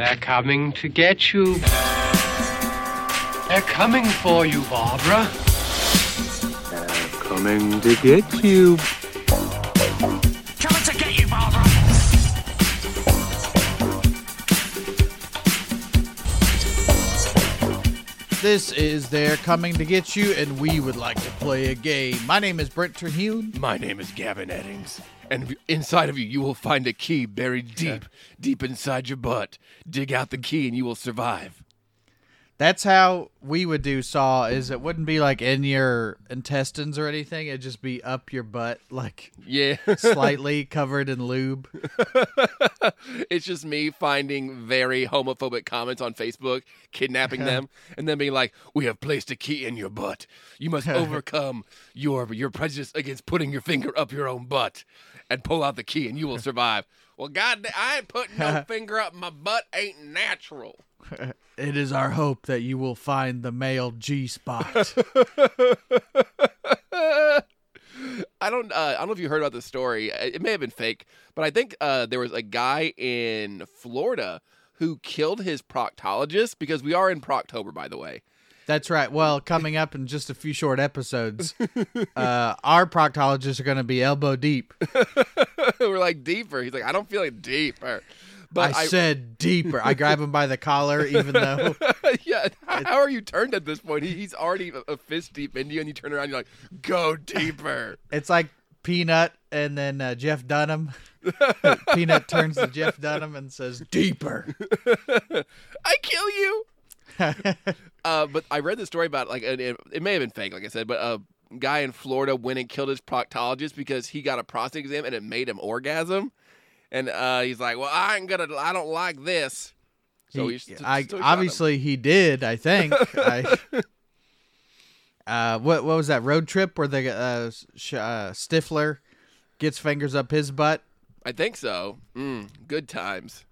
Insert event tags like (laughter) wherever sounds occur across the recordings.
They're coming to get you. They're coming for you, Barbara. They're coming to get you. Coming to get you, Barbara. This is They're Coming to Get You, and we would like to play a game. My name is Brent Terhune. My name is Gavin Eddings, and inside of you, you will find a key buried deep, deep inside your butt. Dig out the key, and you will survive. That's how we would do Saw. Is it wouldn't be like in your intestines or anything. It'd just be up your butt, like Yeah, slightly (laughs) covered in lube. (laughs) it's just me finding very homophobic comments on Facebook, kidnapping them, and then being like, "We have placed a key in your butt. You must (laughs) overcome your your prejudice against putting your finger up your own butt, and pull out the key, and you will survive." Well, God, I ain't putting no (laughs) finger up my butt. Ain't natural. (laughs) It is our hope that you will find the male G spot. (laughs) I don't. Uh, I don't know if you heard about this story. Uh, It may have been fake, but I think uh, there was a guy in Florida who killed his proctologist because we are in Proctober, by the way. That's right. Well, coming up in just a few short episodes, uh, our proctologists are going to be elbow deep. (laughs) We're like deeper. He's like, I don't feel like deeper. But I, said deeper. I grab him by the collar, even though (laughs) yeah. How are you turned at this point? He's already a, a fist deep into you, and you turn around, and you're like, go deeper. (laughs) it's like Peanut and then uh, Jeff Dunham. Peanut turns to Jeff Dunham and says, "Deeper." I kill you. Uh, but I read the story about like it, it may have been fake, like I said, but a guy in Florida went and killed his proctologist because he got a prostate exam and it made him orgasm, and uh, he's like, "Well, I ain't gonna, I don't like this." So He- st- I obviously he did. I think. I, (laughs) uh, what what was that road trip where the uh, sh- uh, Stifler gets fingers up his butt? I think so. Mm, good times.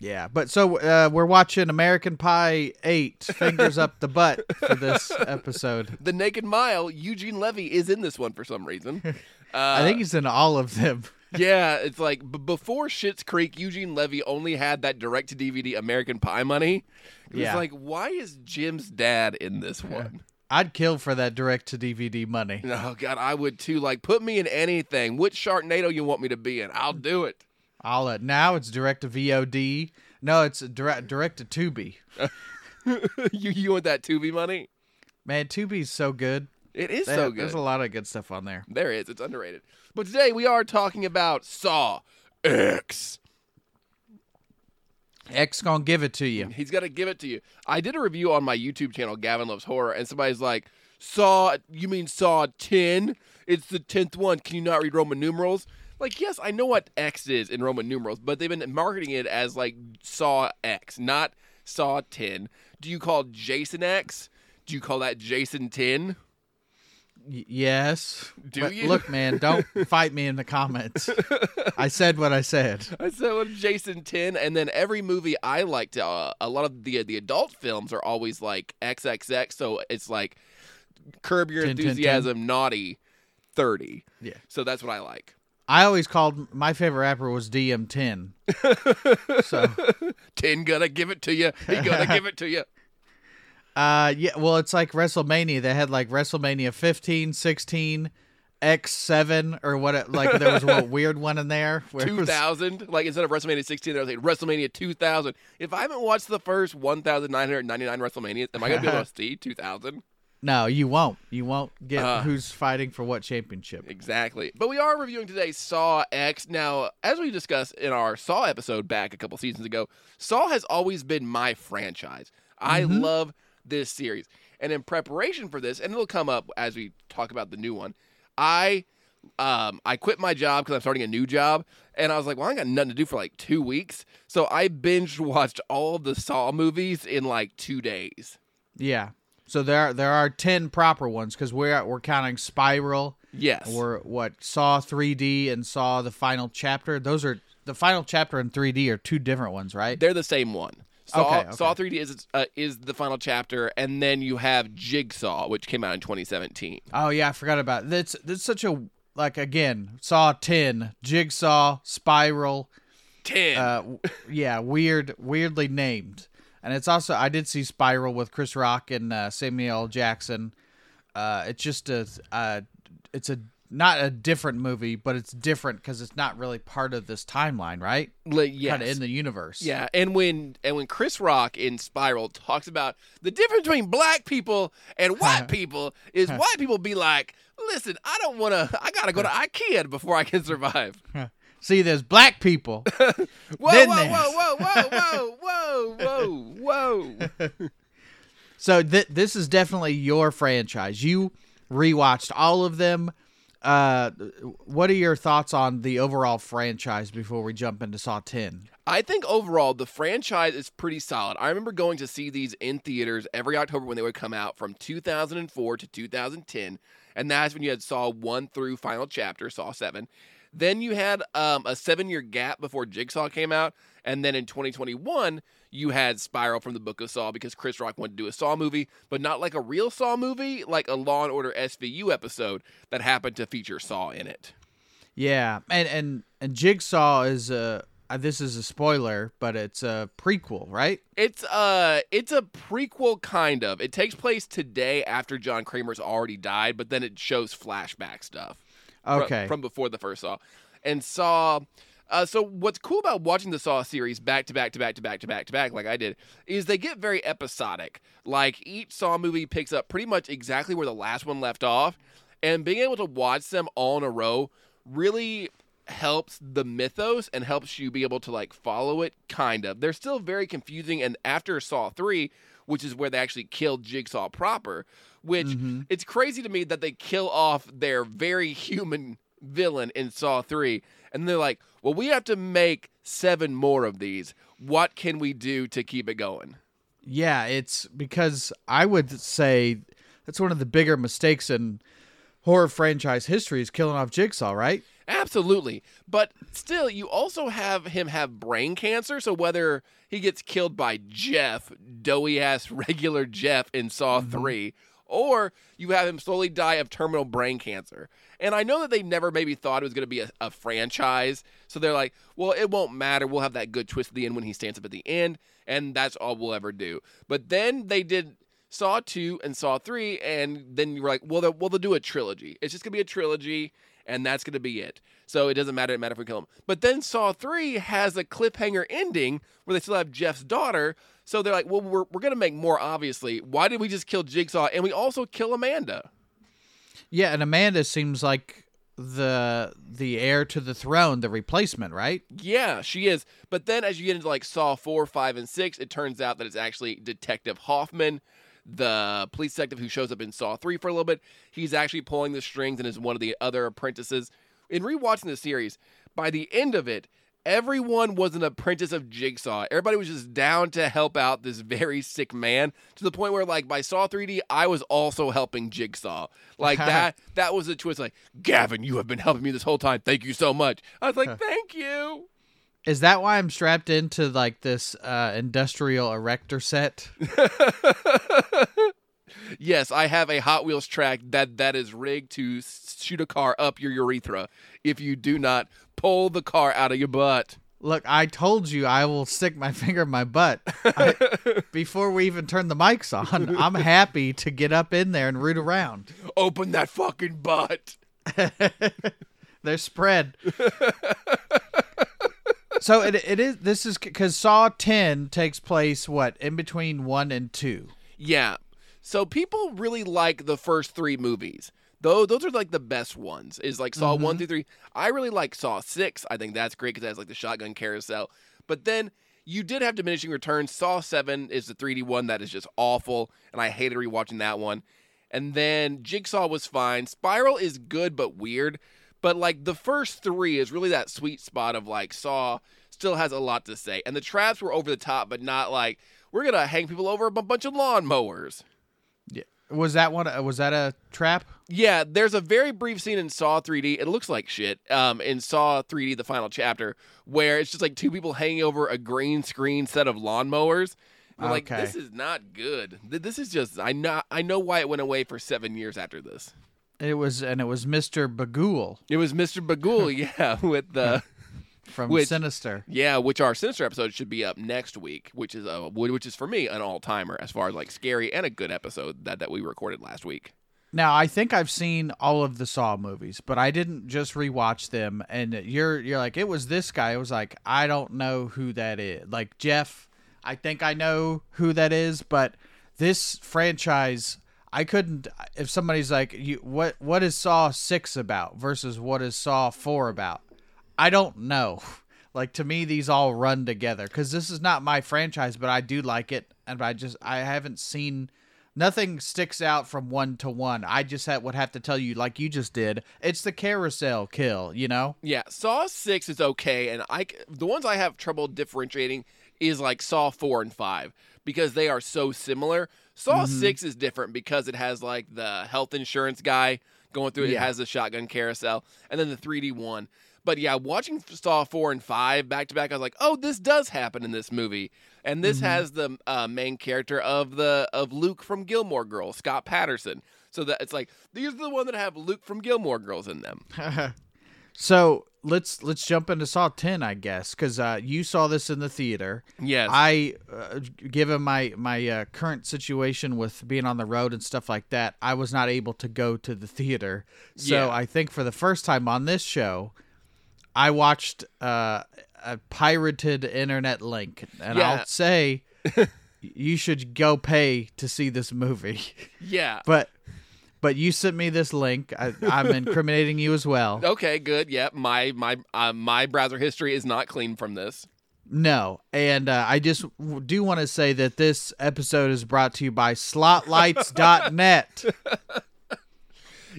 Yeah, but so uh, we're watching American Pie Eight, fingers up the butt for this (laughs) episode. The Naked Mile. Eugene Levy is in this one for some reason. Uh, (laughs) I think he's in all of them. (laughs) Yeah, it's like b- before Schitt's Creek, Eugene Levy only had that direct to DVD American Pie money. It was Yeah. like, why is Jim's dad in this one? I'd kill for that direct to DVD money. Oh God, I would too. Like, put me in anything. Which Sharknado you want me to be in? I'll do it. All uh, now it's direct to VOD. No, it's direct direct to Tubi. (laughs) you you want that Tubi money? Man, Tubi's so good. It is They so have- good. There's a lot of good stuff on there. There is. It's underrated. But today we are talking about Saw X. X gonna give it to you. He's gonna give it to you. I did a review on my YouTube channel, Gavin Loves Horror, and somebody's like, Saw, you mean Saw 10? It's the 10th one. Can you not read Roman numerals? Like, yes, I know what X is in Roman numerals, but they've been marketing it as like Saw X, not Saw 10. Do you call Jason X? Do you call that Jason 10? Y- yes. Do But you? Look, man, don't (laughs) fight me in the comments. I said what I said. I said what Jason 10 and then every movie I like to uh, a lot of the the adult films are always like XXX so it's like Curb Your 10, 10, 10. Enthusiasm naughty 30. Yeah. So that's what I like. I always called my favorite rapper was DM10. (laughs) so, 10 gonna give it to you. He gonna give it to you. (laughs) uh, yeah, well, it's like WrestleMania. They had like WrestleMania 15, 16, X7, or what? Like there was a (laughs) weird one in there. Where was- 2000 like instead of WrestleMania 16 I was like WrestleMania 2000. If I haven't watched the first 1999 WrestleMania, am I going to be able to see 2000? No, you won't. You won't get Uh. who's fighting for what championship. Exactly. But we are reviewing today Saw X. Now, as we discussed in our Saw episode back a couple seasons ago, Saw has always been my franchise. I love this series. And in preparation for this, and it'll come up as we talk about the new one, I um, I quit my job because I'm starting a new job, and I was like, well, I got nothing to do for like two weeks, so I binge watched all of the Saw movies in like two days. Yeah. So there are, there are 10 proper ones because we're we're counting Spiral. Yes. We're what Saw 3D and Saw the final chapter. Those are the final chapter and 3D are two different ones, right? They're the same one. Saw, Okay, okay. Saw 3D is uh, is the final chapter, and then you have Jigsaw, which came out in 2017. Oh yeah, I forgot about it. that's that's such a like again Saw 10, Jigsaw, Spiral, Ten. uh, yeah, weird, weirdly named. And it's also I did see Spiral with Chris Rock and uh, Samuel L. Jackson. Uh, it's just a, uh, it's a not a different movie, but it's different because it's not really part of this timeline, right? Like, yes. Kind of in the universe. Yeah, and when and when Chris Rock in Spiral talks about the difference between black people and white (laughs) people is (laughs) white people be like, "Listen, I don't want to. I gotta go to (laughs) IKEA before I can survive." See, there's black people. (laughs) (laughs) Whoa, whoa, whoa, whoa, whoa, (laughs) whoa, whoa, whoa, whoa. So th- this is definitely your franchise. You rewatched all of them. Uh, what are your thoughts on the overall franchise before we jump into Saw 10? I think overall the franchise is pretty solid. I remember going to see these in theaters every October when they would come out from 2004 to 2010, and that's when you had Saw 1 through final chapter, Saw 7. Then you had um, a seven year gap before Jigsaw came out, and then in 2021 you had Spiral from the Book of Saw because Chris Rock wanted to do a Saw movie, but not like a real Saw movie, like a Law and Order SVU episode that happened to feature Saw in it. Yeah, and and and Jigsaw is a uh, this is a spoiler, but it's a prequel, right? It's a it's a prequel kind of. It takes place today after John Kramer's already died, but then it shows flashback stuff. Okay. From, before the first Saw. And Saw uh, so what's cool about watching the Saw series back to back to back to back to back to back like I did is they get very episodic. Like each Saw movie picks up pretty much exactly where the last one left off, and being able to watch them all in a row really helps the mythos and helps you be able to like follow it kind of. They're still very confusing and after Saw 3, which is where they actually killed Jigsaw proper, which mm-hmm. it's crazy to me that they kill off their very (laughs) human villain in Saw 3 and they're like, "Well, we have to make 7 more of these. What can we do to keep it going?" Yeah, it's because I would say that's one of the bigger mistakes in horror franchise history is killing off Jigsaw, right? Absolutely. But still, you also have him have brain cancer. So whether he gets killed by Jeff, doughy ass (laughs) regular Jeff in Saw mm-hmm. 3, or you have him slowly die of terminal brain cancer. And I know that they never maybe thought it was going to be a, a franchise. So they're like, well, it won't matter. We'll have that good twist at the end when he stands up at the end. And that's all we'll ever do. But then they did Saw 2 and Saw 3. And then you were like, well, they'll, well, they'll do a trilogy. It's just going to be a trilogy and that's going to be it. So it doesn't matter. It matter if we kill him. But then Saw 3 has a cliffhanger ending where they still have Jeff's daughter. So they're like, well, we're, we're going to make more, obviously. Why did we just kill Jigsaw? And we also kill Amanda. Yeah, and Amanda seems like the the heir to the throne, the replacement, right? Yeah, she is. But then as you get into like Saw 4, 5, and 6, it turns out that it's actually Detective Hoffman, the police detective who shows up in Saw 3 for a little bit. He's actually pulling the strings and is one of the other apprentices. In rewatching the series, by the end of it, everyone was an apprentice of Jigsaw. Everybody was just down to help out this very sick man to the point where like by Saw 3D, I was also helping Jigsaw. Like (laughs) that that was a twist like, "Gavin, you have been helping me this whole time. Thank you so much." I was like, "Thank you." Is that why I'm strapped into like this uh, industrial erector set? (laughs) Yes, I have a Hot Wheels track that that is rigged to shoot a car up your urethra if you do not pull the car out of your butt. Look, I told you I will stick my (laughs) finger in my butt. I, (laughs) before we even turn the mics on, I'm happy to get up in there and root around. Open that fucking butt. (laughs) They're spread. so it it is this is because Saw 10 takes place what in between 1 and 2. Yeah. So people really like the first three movies. Though those are like the best ones. Is like Saw one mm-hmm. through three. I really like Saw six. I think that's great because it has like the shotgun carousel. But then you did have diminishing returns. Saw seven is the 3D one that is just awful, and I hated rewatching that one. And then Jigsaw was fine. Spiral is good but weird. But like the first three is really that sweet spot of like Saw still has a lot to say. And the traps were over the top, but not like we're gonna hang people over a bunch of lawnmowers. Yeah. Was that one uh, was that a trap? Yeah, there's a very brief scene in Saw 3D. It looks like shit. Um, in Saw 3D, the final chapter, where it's just like two people hanging over a green screen set of lawnmowers. I'm like, this is not good. This is just I know I know why it went away for seven years after this. It was and it was Mr. Bughuul. It was Mr. Bughuul, (laughs) yeah, with the (laughs) from Which- Sinister. Yeah, which our Sinister episode should be up next week, which is uh, a which is for me an all timer as far as like scary and a good episode that that we recorded last week. Now I think I've seen all of the Saw movies, but I didn't just rewatch them. And you're you're like it was this guy. It was like I don't know who that is. Like Jeff, I think I know who that is, but this franchise, I couldn't. If somebody's like, you what what is Saw six about versus what is Saw four about? I don't know. (laughs) Like to me, these all run together because this is not my franchise, but I do like it, and I just I haven't seen nothing sticks out from one to one. I just ha- would have to tell you, like you just did, it's the carousel kill. You know? Yeah, Saw six is okay, and I the ones I have trouble differentiating is like Saw four and five because they are so similar. Saw Mm-hmm. six is different because it has like the health insurance guy going through it. It has the shotgun carousel, and then the 3D one. But yeah, watching Saw four and five back to back, I was like, oh, this does happen in this movie, and this Mm-hmm. has the uh, main character of the of Luke from Gilmore Girls, Scott Patterson. So that it's like these are the one that have Luke from Gilmore Girls in them. (laughs) So let's let's jump into Saw ten, I guess, because uh, you saw this in the theater. Yes. I, uh, given my my uh, current situation with being on the road and stuff like that, I was not able to go to the theater. So Yeah. I think for the first time on this show, I watched uh, a pirated internet link, and Yeah. I'll say (laughs) you should go pay to see this movie. (laughs) yeah. but but you sent me this link. I, I'm (laughs) incriminating you as well. Okay, good. Yep, my my uh, my browser history is not clean from this. No, and uh, I just w- do want to say that this episode is brought to you by Slotlights.net.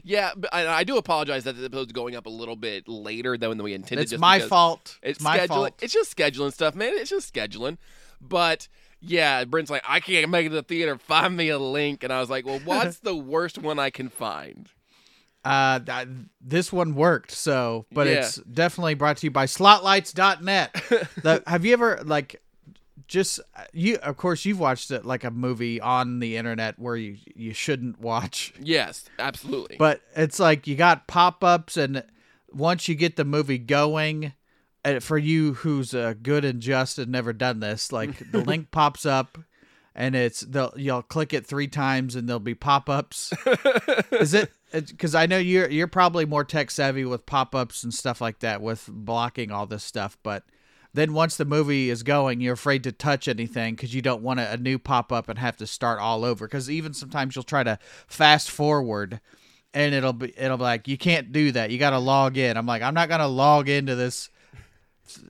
Yeah, but I, I do apologize that the episode's going up a little bit later than we intended. It's my fault. It's my scheduling. fault. It's just scheduling stuff, man. It's just scheduling. But yeah, Brent's like, I can't make it to the theater. Find me a link, and I was like, well, what's (laughs) the worst one I can find? Uh, th- this one worked, so but Yeah. it's definitely brought to you by Slotlights.net. (laughs) the, have you ever like just you? Of course, you've watched it like a movie on the internet where you you shouldn't watch. (laughs) Yes, absolutely. But it's like you got pop ups, and once you get the movie going, uh, for you who's uh, good and just and never done this, like (laughs) the link pops up, and it's they'll you'll click it three times, and there'll be pop ups. (laughs) Is it? Because I know you're you're probably more tech savvy with pop ups and stuff like that, with blocking all this stuff, but. Then once the movie is going, you're afraid to touch anything because you don't want a, a new pop up and have to start all over. Because even sometimes you'll try to fast forward, and it'll be it'll be like you can't do that. You got to log in. I'm like I'm not gonna log into this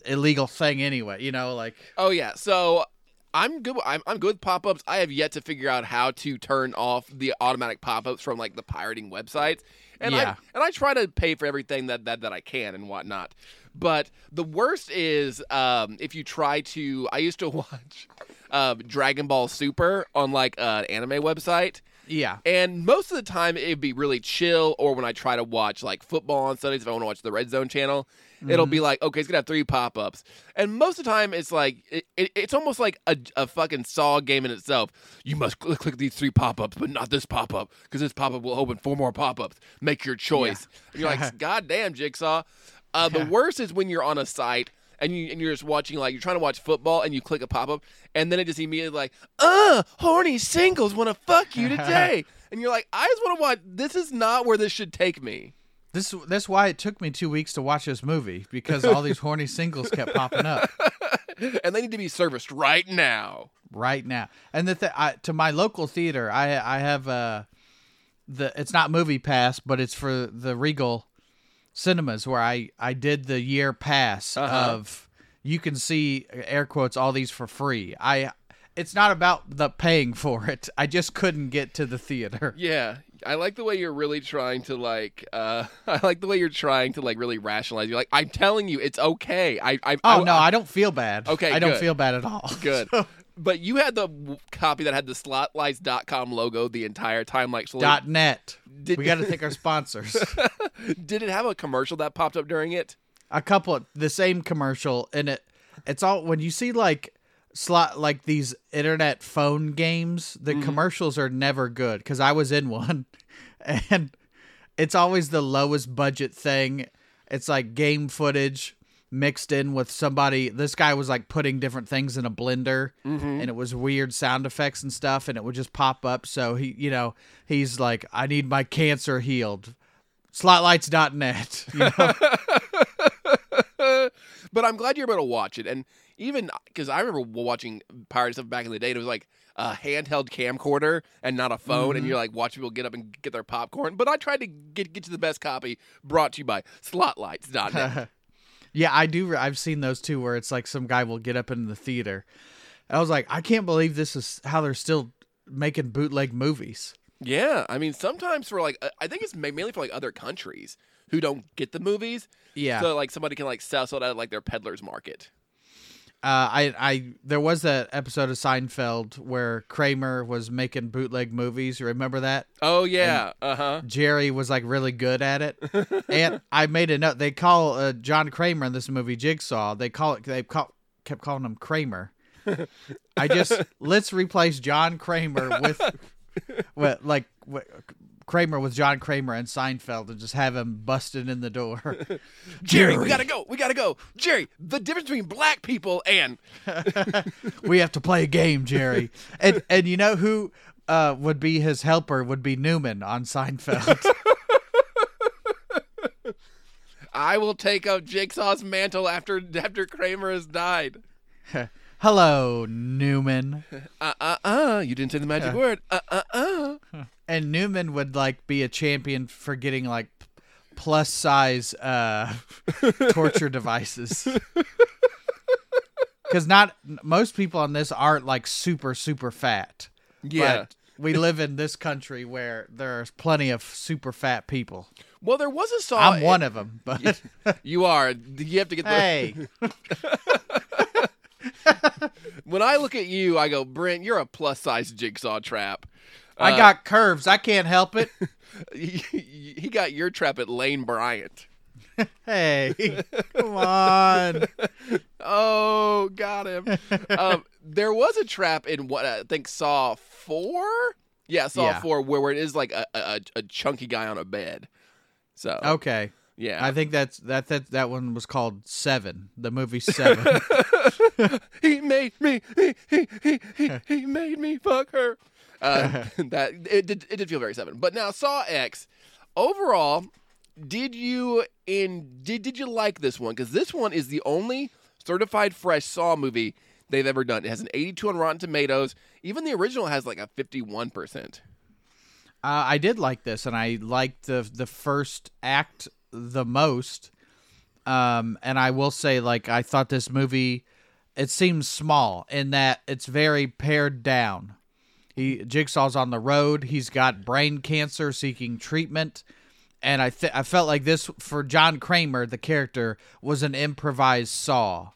illegal thing anyway. You know, like Oh yeah, so I'm good. I'm, I'm good with pop-ups. I have yet to figure out how to turn off the automatic pop-ups from like the pirating websites, and Yeah. I and I try to pay for everything that that, that I can and whatnot. But the worst is um, if you try to. I used to (laughs) watch uh, Dragon Ball Super on like an anime website. yeah, And most of the time, it'd be really chill. Or when I try to watch like football on Sundays, if I want to watch the Red Zone channel, it'll be like, okay, it's gonna have three pop ups. And most of the time, it's like it, it, it's almost like a, a fucking Saw game in itself. You must cl- click these three pop ups, but not this pop up because this pop up will open four more pop ups. Make your choice. And you're like, (laughs) God damn, Jigsaw. Uh, the worst is when you're on a site. And, you, and you're just watching like you're trying to watch football and you click a pop up and then it just immediately like uh horny singles want to fuck you today (laughs) and you're like I just want to watch this is not where this should take me this that's why it took me two weeks to watch this movie because all these horny singles kept popping up (laughs) and they need to be serviced right now right now. And the th- I, to my local theater, I I have uh the it's not Movie Pass, but it's for the Regal Cinemas where I I did the year pass Uh-huh. of you can see air quotes all these for free. I it's not about the paying for it. I just couldn't get to the theater. (laughs) yeah I like the way you're really trying to like uh (laughs) I like the way you're trying to like really rationalize you're like I'm telling you it's okay I I Oh I, no, I don't feel bad. Okay, I don't good. feel bad at all. (laughs) good but you had the copy that had the slotlights.com logo the entire time like slowly Dot net. Did- we got to thank our sponsors. (laughs) did it have a commercial that popped up during it a couple the same commercial and it it's all when you see like slot like these internet phone games the Mm-hmm. commercials are never good because i was in one (laughs) and it's always the lowest budget thing it's like game footage mixed in with somebody. This guy was like putting different things in a blender, mm-hmm. and it was weird sound effects and stuff, and it would just pop up. So he, you know, he's like, "I need my cancer healed." Slotlights.net. (laughs) You know? (laughs) but I'm glad you're able to watch it. And even because I remember watching pirate stuff back in the day, and it was like a handheld camcorder and not a phone, and mm-hmm. you're like watch people get up and get their popcorn. But I tried to get get to the best copy. Brought to you by Slotlights.net. (laughs) yeah, I do. I've seen those too, where it's like some guy will get up in the theater. I was like, I can't believe this is how they're still making bootleg movies. yeah, I mean sometimes for like I think it's mainly for like other countries who don't get the movies. Yeah. So like somebody can like sell sell it at like their peddler's market. Uh, I, I, there was that episode of Seinfeld where Kramer was making bootleg movies. You remember that? Oh yeah, uh huh. Jerry was like really good at it, and I made a note. They call uh, John Kramer in this movie Jigsaw. They call it. They call, kept calling him Kramer. I just (laughs) let's replace John Kramer with, (laughs) with like with, Kramer with John Kramer and Seinfeld, and just have him busted in the door. (laughs) (laughs) Jerry, we gotta go. We gotta go. Jerry, the difference between black people and (laughs) we have to play a game, Jerry. And and you know who uh, would be his helper would be Newman on Seinfeld. I will take up Jigsaw's mantle after after Kramer has died. Hello, Newman. Uh uh uh. You didn't say the magic word. Uh uh uh. And Newman would like be a champion for getting like plus size uh (laughs) torture devices. Cuz not most people on this aren't like super super fat. Yeah. But we live in this country where there's plenty of super fat people. Well, there was a saw. I'm one of them, but (laughs) You are. You have to get the. hey, (laughs) When I look at you, I go, Brent, you're a plus size jigsaw trap. I Uh, got curves. I can't help it. (laughs) he got your trap at Lane Bryant. (laughs) Hey, come on. Oh, got him. um, (laughs) there was a trap in what I think Saw four. Yeah, Saw Yeah. four, where, where it is like a, a a chunky guy on a bed. So Okay. yeah, I think that's that that that one was called Seven. The movie Seven. he made me. He he he he, he made me fuck her. Uh, (laughs) (laughs) that it did it did feel very seven. But now Saw X. Overall, did you in did did you like this one? Because this one is the only certified fresh Saw movie they've ever done. It has an 82 on Rotten Tomatoes. Even the original has like a 51 percent. Uh, I did like this, and I liked the the first act the most. Um, and I will say, like, I thought this movie, it seems small in that it's very pared down. He Jigsaw's on the road. He's got brain cancer, seeking treatment, and I th- I felt like this for John Kramer, the character, was an improvised Saw.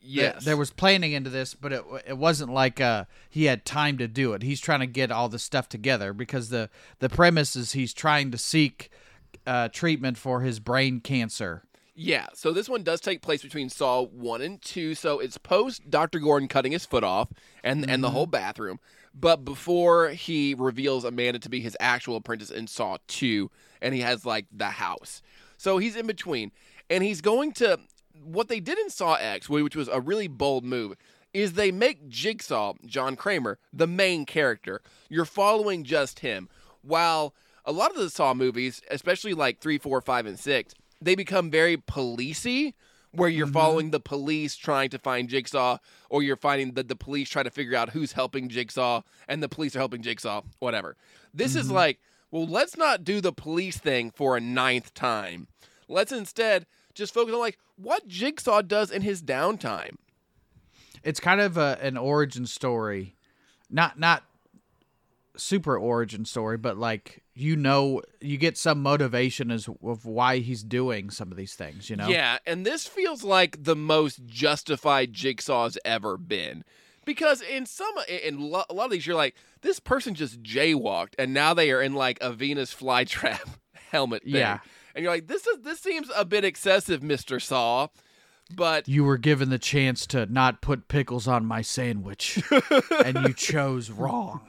Yes, There- there was planning into this, but it it wasn't like uh he had time to do it. He's trying to get all the stuff together because the the premise is he's trying to seek uh, treatment for his brain cancer. Yeah, so this one does take place between Saw 1 and 2. So it's post Dr. Gordon cutting his foot off and and the whole bathroom, but before he reveals Amanda to be his actual apprentice in Saw 2 and he has like the house. So he's in between and he's going to what they did in Saw X, which was a really bold move, is they make Jigsaw, John Kramer, the main character. You're following just him. While a lot of the Saw movies, especially like 3, 4, 5, and 6, they become very policey, where you're mm-hmm. following the police trying to find Jigsaw, or you're finding the, the police trying to figure out who's helping Jigsaw, and the police are helping Jigsaw, whatever. This is mm-hmm. like, well, let's not do the police thing for a ninth time. Let's instead just focus on like what Jigsaw does in his downtime. It's kind of a, an origin story, not not super origin story, but like you know you get some motivation as of why he's doing some of these things. You know, Yeah, and this feels like the most justified Jigsaw's ever been. Because in some, in lo- a lot of these, you're like, this person just jaywalked, and now they are in like a Venus flytrap (laughs) helmet thing. Yeah. and you're like, this is this seems a bit excessive, Mister Saw. But You were given the chance to not put pickles on my sandwich, (laughs) and you chose wrong.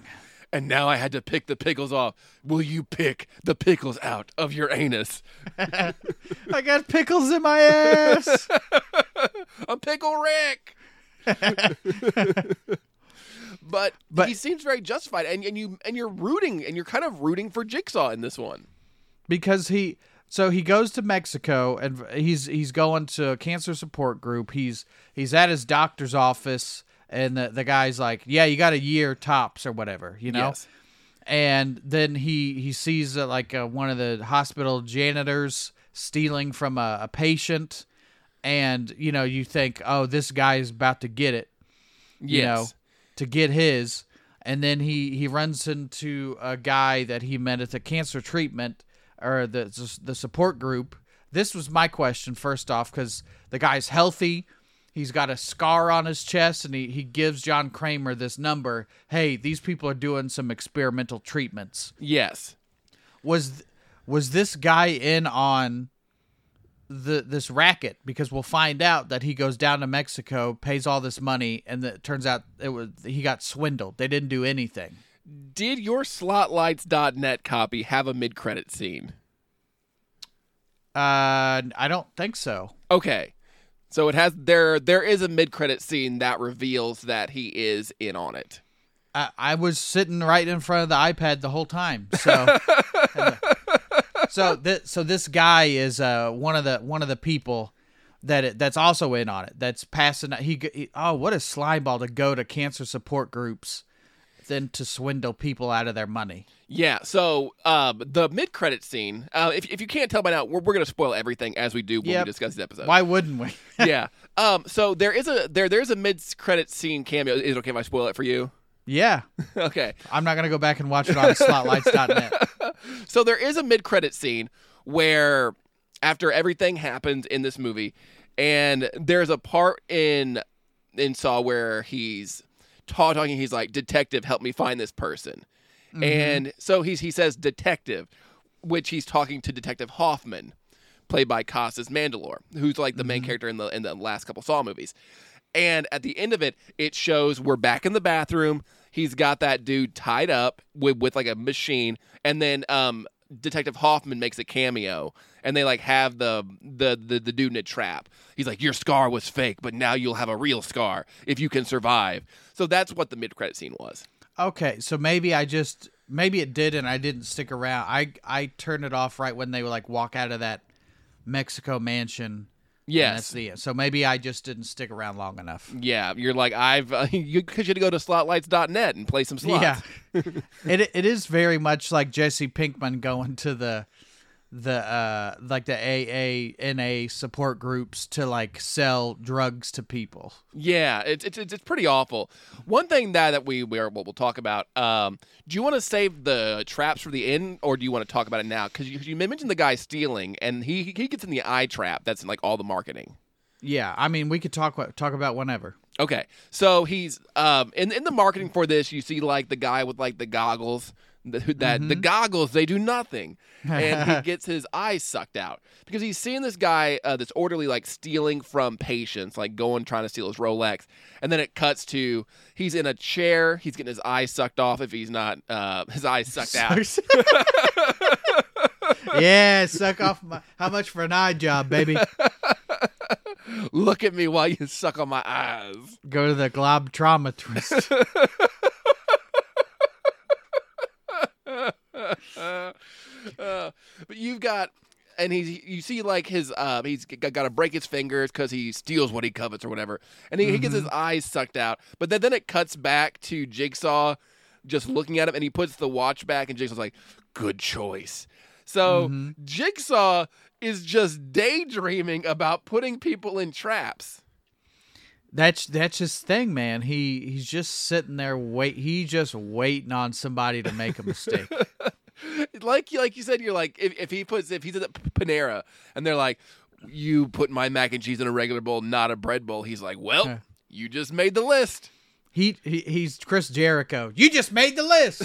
And now I had to pick the pickles off. Will you pick the pickles out of your anus? (laughs) I got pickles in my ass. (laughs) I'm Pickle Rick. (laughs) but, But- he seems very justified, and, and you and you're rooting, and you're kind of rooting for Jigsaw in this one. because he so he goes to Mexico and he's he's going to a cancer support group. He's he's at his doctor's office and the, the guy's like, "Yeah, you got a year tops or whatever, you know?" Yes. And then he he sees uh, like uh, one of the hospital janitors stealing from a, a patient and you know, you think, "Oh, this guy is about to get it." you know, to get his. And then he he runs into a guy that he met at the cancer treatment or the the support group. This was my question first off because the guy's healthy. He's got a scar on his chest, and he, he gives John Kramer this number. Hey, these people are doing some experimental treatments. Yes. Was was this guy in on the this racket? Because we'll find out that he goes down to Mexico, pays all this money, and it turns out it was he got swindled. They didn't do anything. Did your slotlights.net copy have a mid-credit scene? Uh, I don't think so. Okay. So it has there there is a mid-credit scene that reveals that he is in on it. I, I was sitting right in front of the iPad the whole time. So, (laughs) so this so this guy is uh one of the one of the people that it, that's also in on it. That's passing. He, he oh what a slime ball to go to cancer support groups, then to swindle people out of their money. Yeah, so um, the mid-credit scene, uh, if, if you can't tell by now, we're, we're going to spoil everything as we do when Yep. we discuss the episode. Why wouldn't we? (laughs) yeah. Um, so there is a there there's a mid-credit scene cameo. Is it okay if I spoil it for you? yeah, (laughs) okay. I'm not gonna go back and watch it on slotlights.net. (laughs) So there is a mid-credit scene where after everything happens in this movie, and there's a part in in Saw where he's ta- talking. He's like, "Detective, help me find this person," and so he's he says, "Detective," which he's talking to Detective Hoffman, played by Costas Mandylor, who's like the main character in the in the last couple Saw movies. And at the end of it, it shows we're back in the bathroom. He's got that dude tied up with, with like a machine, and then um, Detective Hoffman makes a cameo, and they like have the, the the the dude in a trap. He's like, "Your scar was fake, but now you'll have a real scar if you can survive." So that's what the mid credit scene was. Okay, so maybe I just maybe it did and I didn't stick around. I I turned it off right when they would like walk out of that Mexico mansion. And that's Yes, the end. So maybe I just didn't stick around long enough. yeah. You're like, I've uh, (laughs) you should go to slotlights.net and play some slots. Yeah, (laughs) it it is very much like Jesse Pinkman going to the the uh like the AANA support groups to like sell drugs to people. Yeah, it's it's it's pretty awful. One thing that that we we're, what we'll talk about. Um, do you want to save the traps for the end, or do you want to talk about it now? Because you, you mentioned the guy stealing, and he he gets in the eye trap. That's in like all the marketing. Yeah, I mean we could talk talk about whenever. Okay, so he's um in in the marketing for this, you see like the guy with like the goggles. The, who- that the goggles they do nothing, and he (laughs) gets his eyes sucked out because he's seeing this guy uh, that's orderly like stealing from patients, like going trying to steal his Rolex, and then it cuts to he's in a chair, he's getting his eyes sucked off if he's not uh, his eyes sucked (laughs) out. (laughs) yeah, suck off my how much for an eye job, baby. Look at me while you suck on my eyes. Go to the globtrometrist. Uh, (laughs) but you've got, and he's you see like his uh he's got to break his fingers because he steals what he covets or whatever, and he, he gets his eyes sucked out. But then then it cuts back to Jigsaw just looking at him, and he puts the watch back, and Jigsaw's like, "Good choice." So Jigsaw is just daydreaming about putting people in traps. That's that's his thing, man. He he's just sitting there wait. He just waiting on somebody to make a mistake. (laughs) like like you said, you're like if, if he puts if he's at Panera and they're like, you put my mac and cheese in a regular bowl, not a bread bowl. He's like, well, you just made the list. he, he he's Chris Jericho. You just made the list.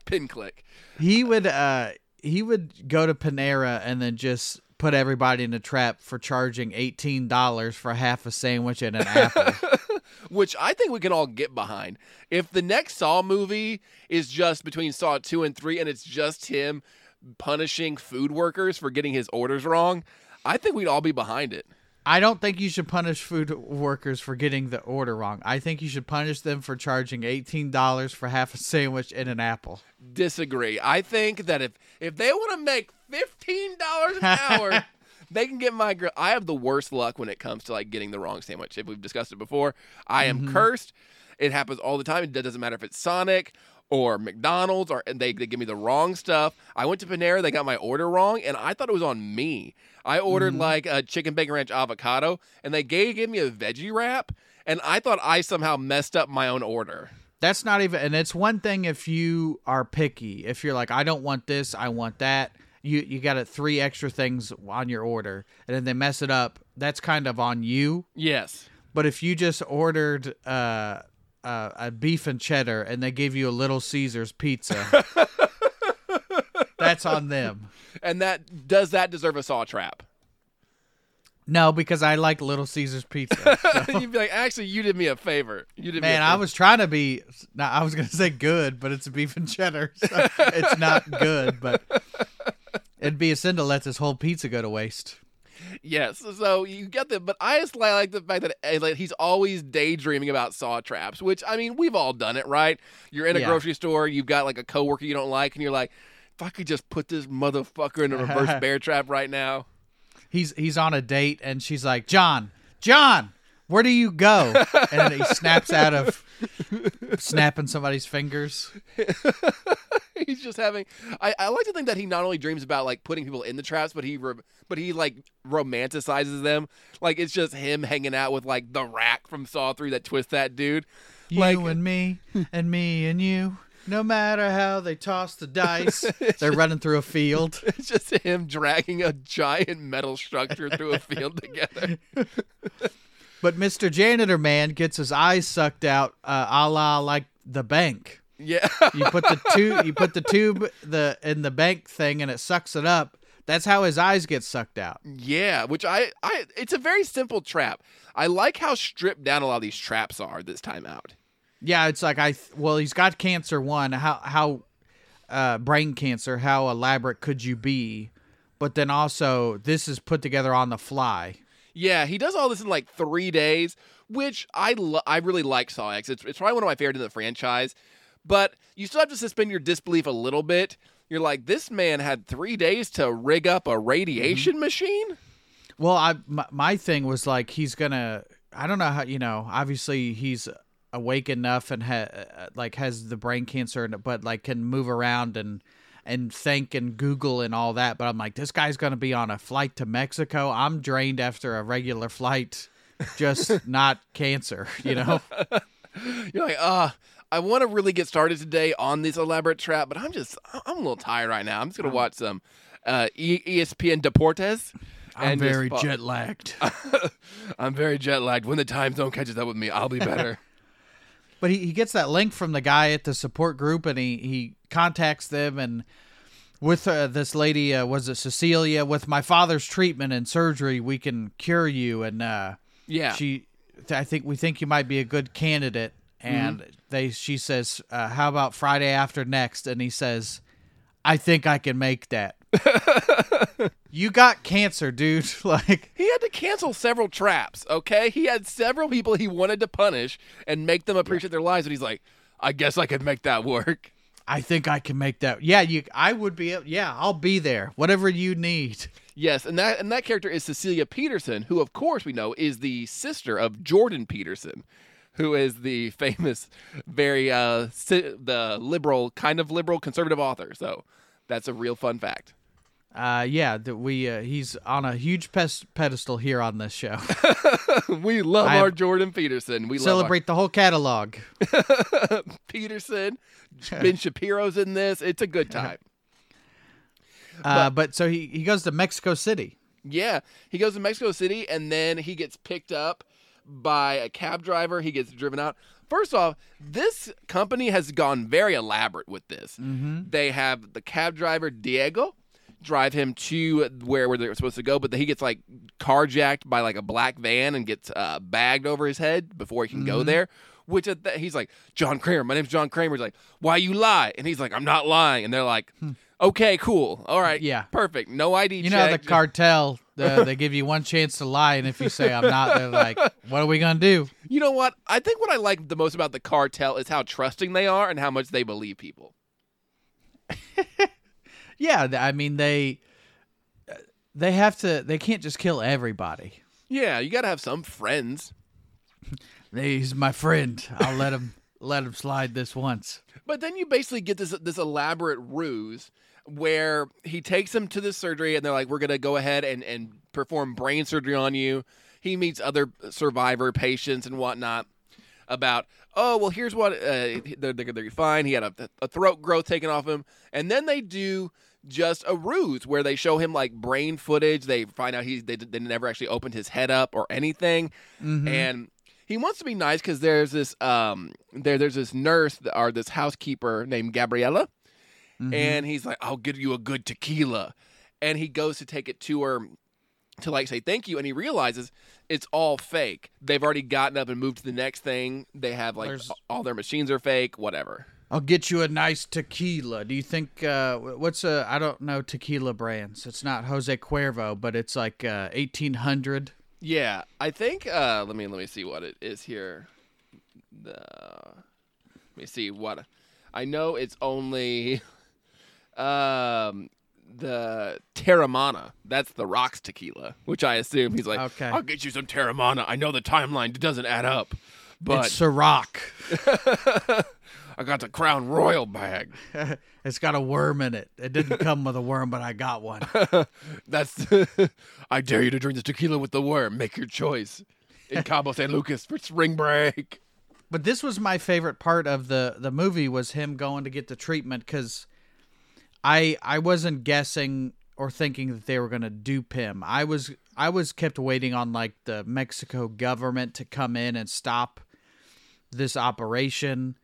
(laughs) Pin click. he would uh he would go to Panera and then just put everybody in a trap for charging eighteen dollars for half a sandwich and an apple. (laughs) which I think we can all get behind. If the next Saw movie is just between Saw 2 and 3 and it's just him punishing food workers for getting his orders wrong, I think we'd all be behind it. I don't think you should punish food workers for getting the order wrong. I think you should punish them for charging eighteen dollars for half a sandwich and an apple. Disagree. I think that if if they want to make fifteen dollars an hour, (laughs) they can get my grill. I have the worst luck when it comes to like getting the wrong sandwich. If we've discussed it before, I am mm-hmm. cursed. It happens all the time. It doesn't matter if it's Sonic or McDonald's or and they, they give me the wrong stuff. I went to Panera, they got my order wrong, and I thought it was on me. I ordered like a chicken bacon ranch avocado, and they gave, gave me a veggie wrap, and I thought I somehow messed up my own order. That's not even, and it's one thing if you are picky. If you're like, I don't want this, I want that. You you got it three extra things on your order, and then they mess it up. That's kind of on you. Yes. But if you just ordered uh, uh, a beef and cheddar, and they give you a Little Caesars pizza, (laughs) that's on them. And that does that deserve a saw trap? No, because I like Little Caesars pizza. (laughs) You'd be like, actually, you did me a favor. You did me Man, I was trying to be. Not, I was gonna say good, but it's a beef and cheddar. So it's not (laughs) good, but it'd be a sin to let this whole pizza go to waste. Yes, so you get the, but I just like the fact that eh, like, he's always daydreaming about saw traps, which I mean, we've all done it, right? You're in a Yeah. grocery store, you've got like a coworker you don't like, and you're like, if I could just put this motherfucker in a reverse (laughs) bear trap right now. He's he's on a date, and she's like, "John, John, where do you go?" And then he snaps out of (laughs) snapping somebody's fingers. (laughs) he's just having. I, I like to think that he not only dreams about like putting people in the traps, but he but he like romanticizes them. Like it's just him hanging out with like the rack from Saw Three that twists that dude. You Like- and me, (laughs) and me and you. No matter how they toss the dice, (laughs) they're running through a field. It's just him dragging a giant metal structure through a field together. But Mr. Janitor Man gets his eyes sucked out, uh, a la like the bank. Yeah. (laughs) You put the tube, you put the tube the in the bank thing, and it sucks it up. That's how his eyes get sucked out. Yeah, which I, I, it's a very simple trap. I like how stripped down a lot of these traps are this time out. Yeah, it's like I. Well, he's got cancer. One, how how uh, brain cancer? How elaborate could you be? But then also, this is put together on the fly. Yeah, he does all this in like three days, which I, lo- I really like Saw X. It's, it's probably one of my favorite in the franchise, but you still have to suspend your disbelief a little bit. You're like, this man had three days to rig up a radiation machine. Well, I my, my thing was like he's gonna. I don't know how you know. Obviously, he's awake enough and ha, uh, like has the brain cancer, and but like can move around and and think and Google and all that. But I'm like, this guy's gonna be on a flight to Mexico. I'm drained after a regular flight, just (laughs) not cancer. You know. (laughs) You're like, uh, I want to really get started today on this elaborate trap, but I'm just, I'm a little tired right now. I'm just gonna watch some uh, ESPN Deportes. I'm just very jet lagged. (laughs) I'm very jet lagged. When the time zone catches up with me, I'll be (laughs) better. But he, he gets that link from the guy at the support group and he, he contacts them and with uh, this lady uh, was it Cecilia with my father's treatment and surgery we can cure you and uh, yeah. she I think we think you might be a good candidate and they she says uh, how about Friday after next and he says I think I can make that. (laughs) you got cancer, dude. (laughs) like He had to cancel several traps, okay? He had several people he wanted to punish and make them appreciate their lives, and he's like, I guess I could make that work. I think I can make that. Yeah, you I would be yeah, I'll be there. Whatever you need. Yes, and that and that character is Cecilia Peterson, who of course we know is the sister of Jordan Peterson, who is the famous, very uh, si- the liberal, kind of liberal conservative author. So that's a real fun fact. Uh, yeah, that we uh, he's on a huge pes- pedestal here on this show. (laughs) we love I our Jordan Peterson. We Celebrate the whole catalog. (laughs) Peterson. Ben (laughs) Shapiro's in this. It's a good time. Uh, but so he he goes to Mexico City. Yeah, he goes to Mexico City and then he gets picked up by a cab driver. He gets driven out. First off, this company has gone very elaborate with this. Mm-hmm. They have the cab driver Diego drive him to where where they're supposed to go, but he gets like carjacked by like a black van and gets uh, bagged over his head before he can go mm-hmm. there. Which at that, he's like, John Kramer, my name's John Kramer. He's like, why you lie? And he's like, I'm not lying. And they're like, hmm. okay, cool, all right, Yeah. perfect, no ID. You know the cartel. The, they give you one chance to lie, and if you say I'm not, they're like, "What are we gonna do?" You know what? I think what I like the most about the cartel is how trusting they are and how much they believe people. (laughs) Yeah, I mean they they have to. They can't just kill everybody. Yeah, you got to have some friends. (laughs) He's my friend. I'll let him (laughs) let him slide this once. But then you basically get this this elaborate ruse where he takes him to the surgery and they're like, "We're gonna go ahead and and perform brain surgery on you." He meets other survivor patients and whatnot about, "Oh, well, here's what uh, they're, they're, they're fine." He had a, a throat growth taken off him, and then they do just a ruse where they show him like brain footage. They find out he they, they never actually opened his head up or anything, and he wants to be nice because there's this um there there's this nurse or this housekeeper named Gabriella, and he's like, "I'll give you a good tequila," and he goes to take it to her to like say thank you, and he realizes it's all fake. They've already gotten up and moved to the next thing. They have like There's- all their machines are fake, whatever. I'll get you a nice tequila. Do you think uh, what's a I don't know tequila brands. It's not Jose Cuervo, but it's like uh, eighteen hundred. Yeah, I think. Uh, let me let me see what it is here. The let me see what I know. It's only (laughs) um the Teremana. That's the Rocks tequila, which I assume he's like. Okay. I'll get you some Teremana. I know the timeline doesn't add up, but it's Ciroc. (laughs) I got the Crown Royal bag. (laughs) it's got a worm in it. It didn't (laughs) come with a worm, but I got one. That's. I dare you to drink the tequila with the worm. Make your choice. In Cabo San Lucas for spring break. But this was my favorite part of the the movie was him going to get the treatment because I I wasn't guessing or thinking that they were gonna dupe him. I was I was kept waiting on like the Mexico government to come in and stop this operation,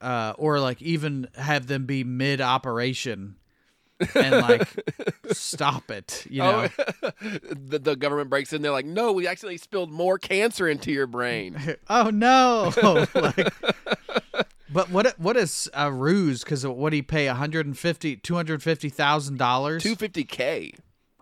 uh, or like even have them be mid operation and like (laughs) stop it. You know. (laughs) the, the government breaks in. They're like, "No, we accidentally spilled more cancer into your brain." (laughs) oh no like but what what is a ruse because what he pay 150 250000 dollars? Two fifty k.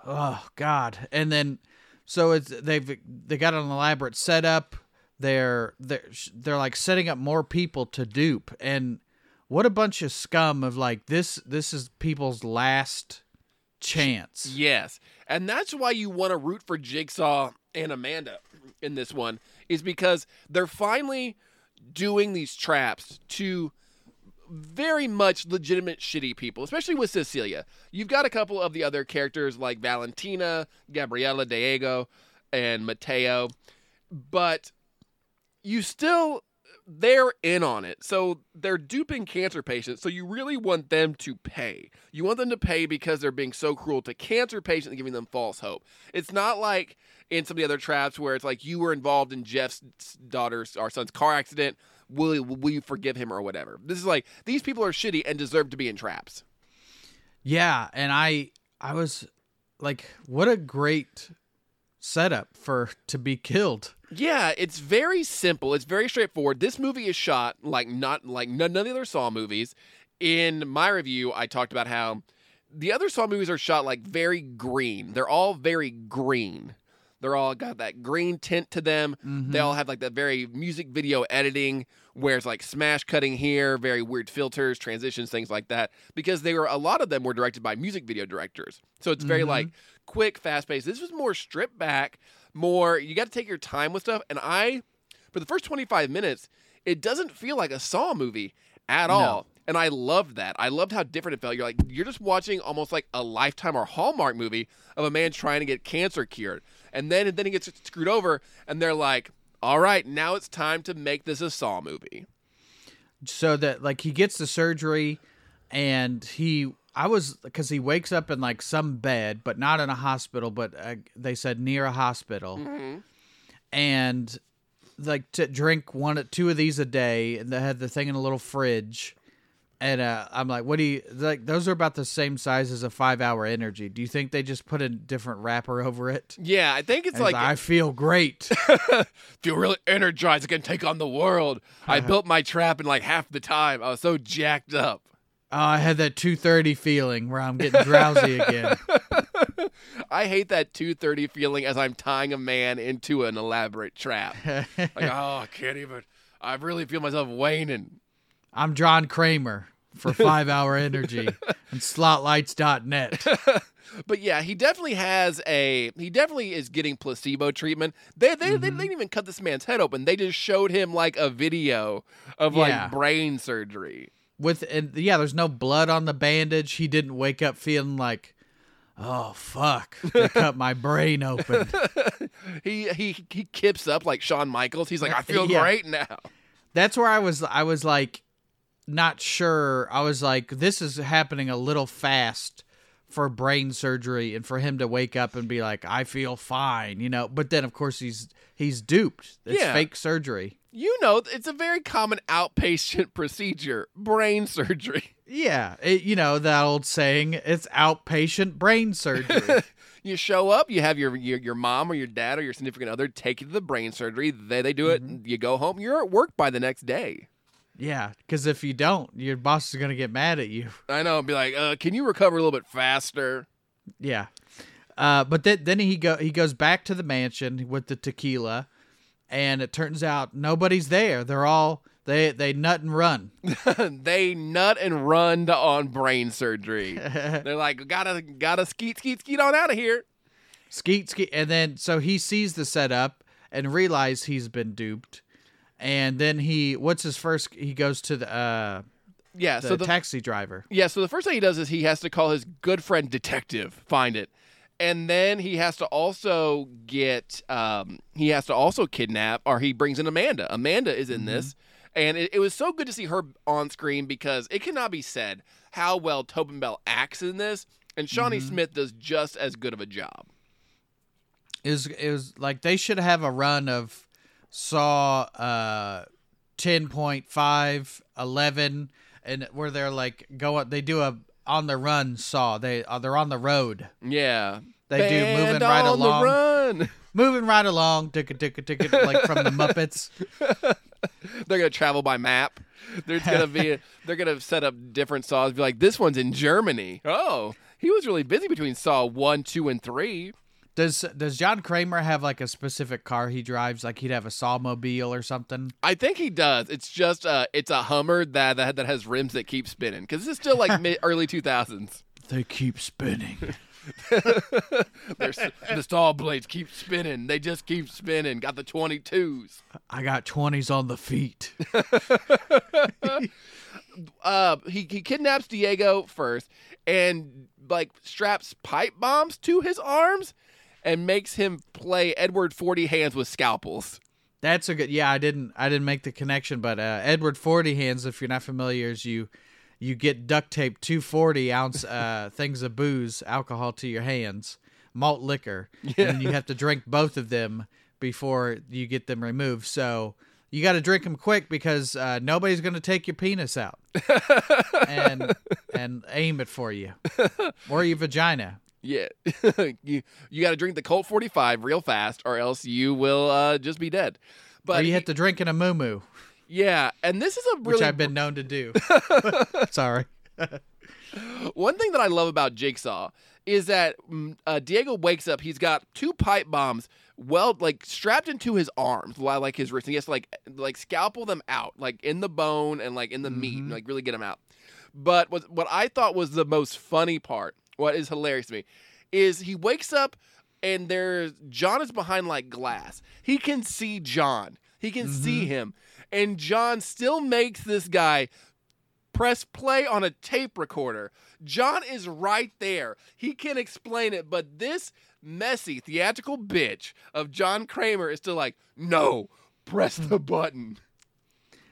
oh god. And then so it's they've they got an elaborate setup. They're they're they're like setting up more people to dupe. And what a bunch of scum of like this this is people's last chance. Yes, and that's why you want to root for Jigsaw and Amanda in this one is because they're finally doing these traps to very much legitimate shitty people, especially with Cecilia. You've got a couple of the other characters like Valentina, Gabriela, Diego, and Mateo, but you still they're in on it. So they're duping cancer patients. So you really want them to pay. You want them to pay because they're being so cruel to cancer patients and giving them false hope. It's not like in some of the other traps where it's like you were involved in Jeff's daughter's our son's car accident. Will will you forgive him or whatever? This is like these people are shitty and deserve to be in traps. Yeah, and I I was like, what a great setup for to be killed. Yeah, it's very simple. It's very straightforward. This movie is shot like not like none, none of the other Saw movies. In my review, I talked about how the other Saw movies are shot like very green. They're all very green. They're all got that green tint to them. Mm-hmm. They all have like that very music video editing where it's like smash cutting here, very weird filters, transitions, things like that. Because they were a lot of them were directed by music video directors. So it's very mm-hmm. like quick, fast paced. This was more stripped back, more you got to take your time with stuff. And I, for the first 25 minutes, it doesn't feel like a Saw movie at all. And I loved that. I loved how different it felt. You're like, you're just watching almost like a Lifetime or Hallmark movie of a man trying to get cancer cured. And then, and then he gets screwed over, and they're like, all right, now it's time to make this a Saw movie. So that like he gets the surgery and he I was because he wakes up in like some bed, but not in a hospital, but uh, they said near a hospital, and like to drink one two of these a day, and they had the thing in a little fridge, And uh, I'm like, what do you like? Those are about the same size as a five hour energy. Do you think they just put a different wrapper over it? Yeah, I think it's And he's like I feel great. (laughs) feel really energized. I can take on the world. I (laughs) built my trap in like half the time. I was so jacked up. Oh, I had that 2:30 feeling where I'm getting drowsy again. (laughs) I hate that 2:30 feeling as I'm tying a man into an elaborate trap. (laughs) Like, oh, I can't even. I really feel myself waning. I'm John Kramer for (laughs) five hour energy and slotlights.net. But yeah, he definitely has a. He definitely is getting placebo treatment. They they, Mm-hmm. they didn't even cut this man's head open. They just showed him like a video of Yeah. like brain surgery. With and yeah, there's no blood on the bandage. He didn't wake up feeling like, oh fuck, they (laughs) cut my brain open. (laughs) He he he kips up like Shawn Michaels. He's like, I feel Yeah. great now. That's where I was. I was like, not sure. I was like, this is happening a little fast for brain surgery and for him to wake up and be like, I feel fine, you know. But then of course he's he's duped. It's Yeah. fake surgery. You know, it's a very common outpatient (laughs) procedure, brain surgery. Yeah, it, you know that old saying. It's outpatient brain surgery. (laughs) You show up, you have your, your your mom or your dad or your significant other take you to the brain surgery. They they do it. Mm-hmm. You go home. You're at work by the next day. yeah, because if you don't, your boss is gonna get mad at you. I know. and Be like, uh, can you recover a little bit faster? Yeah. Uh, but then then he go he goes back to the mansion with the tequila, and it turns out nobody's there. They're all they they nut and run. (laughs) they nut and run to on brain surgery. (laughs) They're like, gotta gotta skeet skeet skeet on out of here. Skeet skeet, and then so he sees the setup and realizes he's been duped, and then he what's his first? He goes to the uh Yeah. the, so the taxi driver. Yeah, so the first thing he does is he has to call his good friend detective, find it. And then he has to also get um he has to also kidnap or he brings in Amanda. Amanda is in this. And it, it was so good to see her on screen because it cannot be said how well Tobin Bell acts in this. And Shawnee Smith does just as good of a job. It was it was like they should have a run of Saw uh 10.5, 11, and where they're like go they do a on the run Saw. They uh, they're on the road. Yeah. They do Band moving right on along. The run. (laughs) Moving right along, ticket ticket ticket like from the Muppets. (laughs) They're gonna travel by map. There's gonna be (laughs) they're gonna set up different saws. Be like, this one's in Germany. Oh, he was really busy between Saw one, two, and three. Does does John Kramer have like a specific car he drives? Like he'd have a Sawmobile or something? I think he does. It's just uh, it's a Hummer that that, that has rims that keep spinning because it's still like mid early two thousands. (laughs) They keep spinning. (laughs) the saw blades keep spinning. They just keep spinning. Got the twenty twos. I got twenties on the feet. (laughs) uh he, he kidnaps Diego first and like straps pipe bombs to his arms and makes him play Edward Forty Hands with scalpels. That's a good. Yeah, I didn't. I didn't make the connection, but uh, Edward Forty Hands. If you're not familiar, is you you get duct tape two forty ounce uh, (laughs) things of booze, alcohol to your hands, malt liquor, and you have to drink both of them before you get them removed. So you got to drink them quick because uh, nobody's going to take your penis out (laughs) and and aim it for you or your vagina. Yeah, (laughs) you you got to drink the Colt Forty Five real fast, or else you will uh, just be dead. But Or you have to drink in a moo moo, yeah, and this is a which I've been known to do. (laughs) (laughs) Sorry. One thing that I love about Jigsaw is that mm, uh, Diego wakes up. He's got two pipe bombs, well, like strapped into his arms, li- like his wrist. And he has to like like scalpel them out, like in the bone and like in the meat, and, like really get them out. But what what I thought was the most funny part, what is hilarious to me, is he wakes up and there's John is behind like glass. He can see John. He can mm-hmm. see him, and John still makes this guy press play on a tape recorder. John is right there. He can explain it, but this messy theatrical bitch of John Kramer is still like, no, press the button.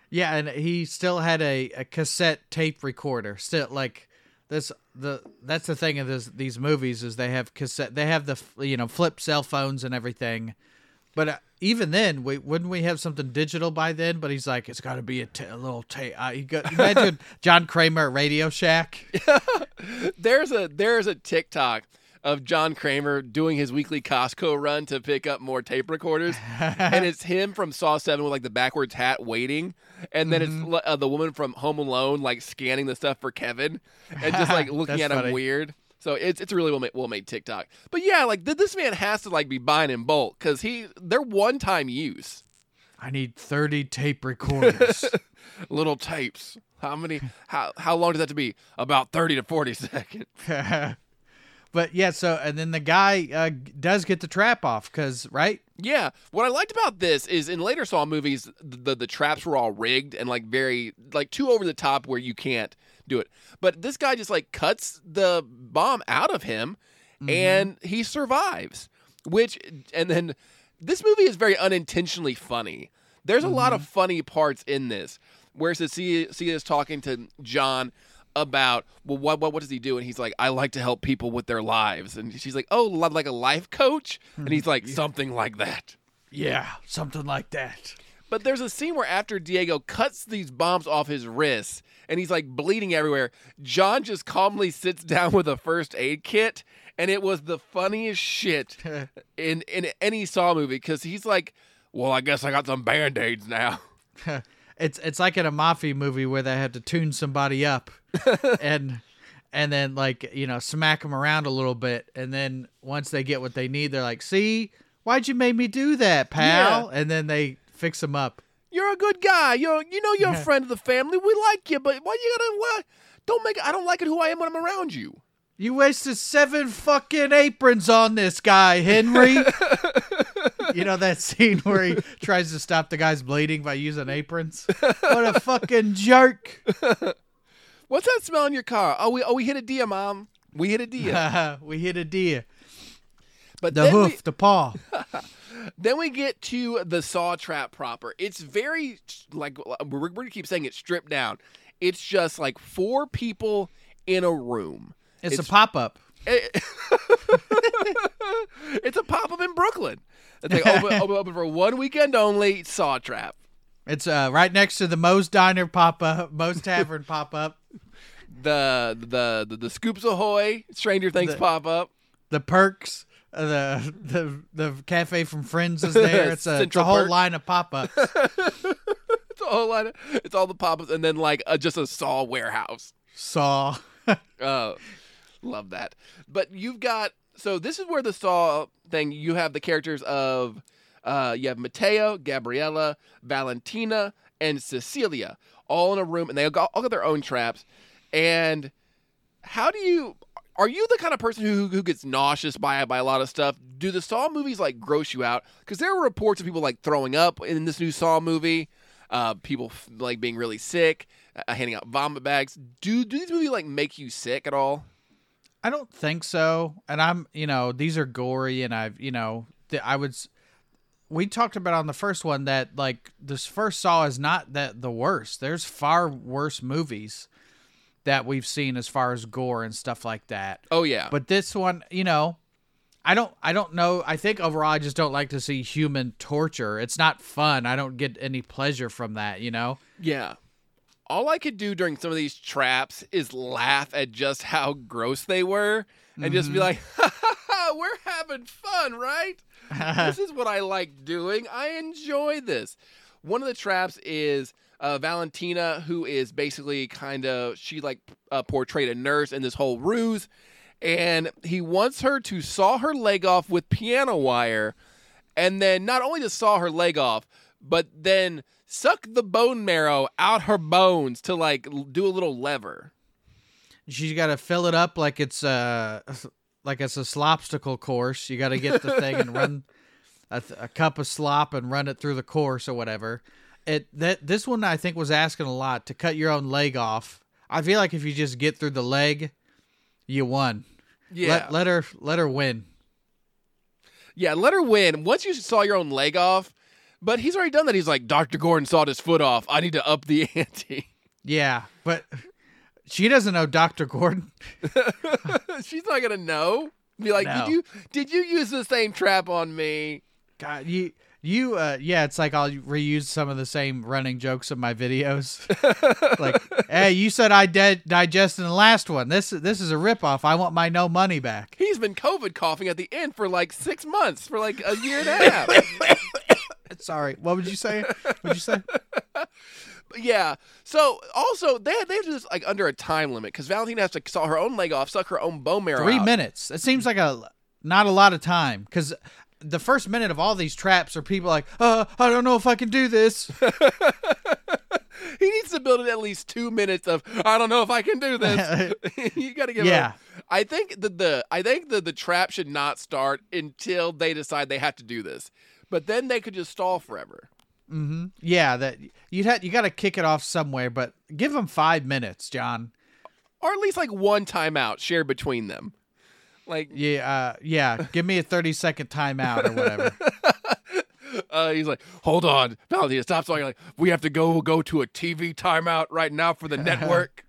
Yeah, and he still had a, a cassette tape recorder. Still, like this, the that's the thing of this, these movies is they have cassette. They have the you know flip cell phones and everything. But uh, even then, we wouldn't we have something digital by then? But he's like, it's got to be a, little tape. Uh, you got, imagine (laughs) John Kramer at Radio Shack. (laughs) there's a there's a TikTok of John Kramer doing his weekly Costco run to pick up more tape recorders, (laughs) and it's him from Saw Seven with like the backwards hat waiting, and then Mm-hmm. it's uh, the woman from Home Alone like scanning the stuff for Kevin and just like (laughs) looking at him weird. So it's it's a really well made, well made TikTok. But yeah, like th- this man has to like be buying in bulk because he they're one time use I need thirty tape recorders. (laughs) little tapes. How many? How how long does that to be? About thirty to forty seconds. But yeah, so and then the guy uh, does get the trap off because right. Yeah, what I liked about this is in later Saw movies, the, the the traps were all rigged and like very like too over the top where you can't do it. But this guy just like cuts the bomb out of him, and he survives. Which and then this movie is very unintentionally funny. There's a lot of funny parts in this. Where Cecilia is talking to John about well what, what what does he do? And he's like I like to help people with their lives. And she's like oh li- like a life coach? And he's like hmm. something like that. Yeah, something like that. but there's a scene where after Diego cuts these bombs off his wrists and he's like bleeding everywhere John just calmly sits (laughs) down with a first aid kit and it was the funniest shit (laughs) in in any Saw movie cuz he's like well I guess I got some band-aids now (laughs) It's it's like in a mafia movie where they had to tune somebody up, (laughs) and and then like you know smack them around a little bit, and then once they get what they need, they're like, "See, why'd you make me do that, pal?" And then they fix them up. You're a good guy. You're, you know, you're a (laughs) friend of the family. We like you, but why you gotta? Why, don't make. I don't like it who I am when I'm around you. You wasted seven fucking aprons on this guy, Henry. (laughs) you know that scene where he tries to stop the guy's bleeding by using aprons? What a fucking jerk. (laughs) What's that smell in your car? Oh, we oh we hit a deer, mom. We hit a deer. (laughs) we hit a deer. But The hoof, we, the paw. (laughs) then we get to the saw trap proper. It's very like we're, gonna keep saying it stripped down. It's just like four people in a room. It's, It's- a pop up. It- it's a pop up in Brooklyn. It's like open, open, open for one weekend only. Saw trap. It's uh, right next to the Moe's Diner pop up, Moe's (laughs) Tavern pop up, The the the, the Scoops Ahoy Stranger Things The- pop up. the Perks, uh, the the the cafe from Friends is there. (laughs) It's a, it's a whole Perk. line of pop ups. (laughs) It's a whole lot of, it's all the pop ups and then like uh, just a Saw warehouse. Saw. Oh, love that. But you've got so this is where the Saw thing. You have the characters of uh, you have Mateo, Gabriella, Valentina, and Cecilia all in a room, and they all got, all got their own traps. And how do you? Are you the kind of person who who gets nauseous by by a lot of stuff? Do the Saw movies like gross you out? Because there were reports of people like throwing up in this new Saw movie. Uh, people like being really sick, uh, handing out vomit bags. Do do these movies like make you sick at all? I don't think so. And I'm, you know, these are gory, and I've, you know, th- I would. s- We talked about on the first one that like this first Saw is not that the worst. There's far worse movies that we've seen as far as gore and stuff like that. Oh yeah, But this one, you know, I don't I don't know. I think overall I just don't like to see human torture. It's not fun. I don't get any pleasure from that, you know. yeah. All I could do during some of these traps is laugh at just how gross they were, and just be like, (laughs) ha, ha, ha, "We're having fun, right? (laughs) this is what I like doing. I enjoy this." One of the traps is uh, Valentina, who is basically kind of she like uh, portrayed a nurse in this whole ruse, and he wants her to saw her leg off with piano wire, and then not only to saw her leg off, but then suck the bone marrow out her bones to like do a little lever. She's got to fill it up like it's uh, a (laughs) like it's a slopsticle course. You got to get the thing and run (laughs) a, th- a cup of slop and run it through the course or whatever. It that this one I think was asking a lot to cut your own leg off. I feel like if you just get through the leg, you won. Yeah, Let let her let her win. yeah. Let her win. Once you saw your own leg off, but he's already done that. He's like, Doctor Gordon sawed his foot off. I need to up the (laughs) ante. Yeah, but she doesn't know Dr. Gordon. (laughs) She's not gonna know. Be like, No. did you did you use the same trap on me? God, you You, uh, yeah, it's like I'll reuse some of the same running jokes in my videos. (laughs) like, hey, you said I did digest in the last one. This this is a ripoff. I want my no money back. He's been COVID coughing at the end for like six months, for like a year and a half. Sorry, what would you say? What'd you say? (laughs) yeah. So also they they have to do this like under a time limit because Valentina has to saw her own leg off, suck her own bone marrow. Three out. minutes. It seems like a not a lot of time because the first minute of all these traps are people like, uh, I don't know if I can do this. (laughs) He needs to build in at least two minutes of I don't know if I can do this. (laughs) you got to give. Yeah. him- I think that the I think that the trap should not start until they decide they have to do this, but then they could just stall forever. yeah, that you'd have you got to kick it off somewhere, but give them five minutes, John. or at least like one timeout shared between them. Like Yeah, uh, yeah. Give me a thirty second timeout or whatever. (laughs) uh, he's like, hold on, Valentina, stop talking. Like we have to go go to a TV timeout right now for the (laughs) network.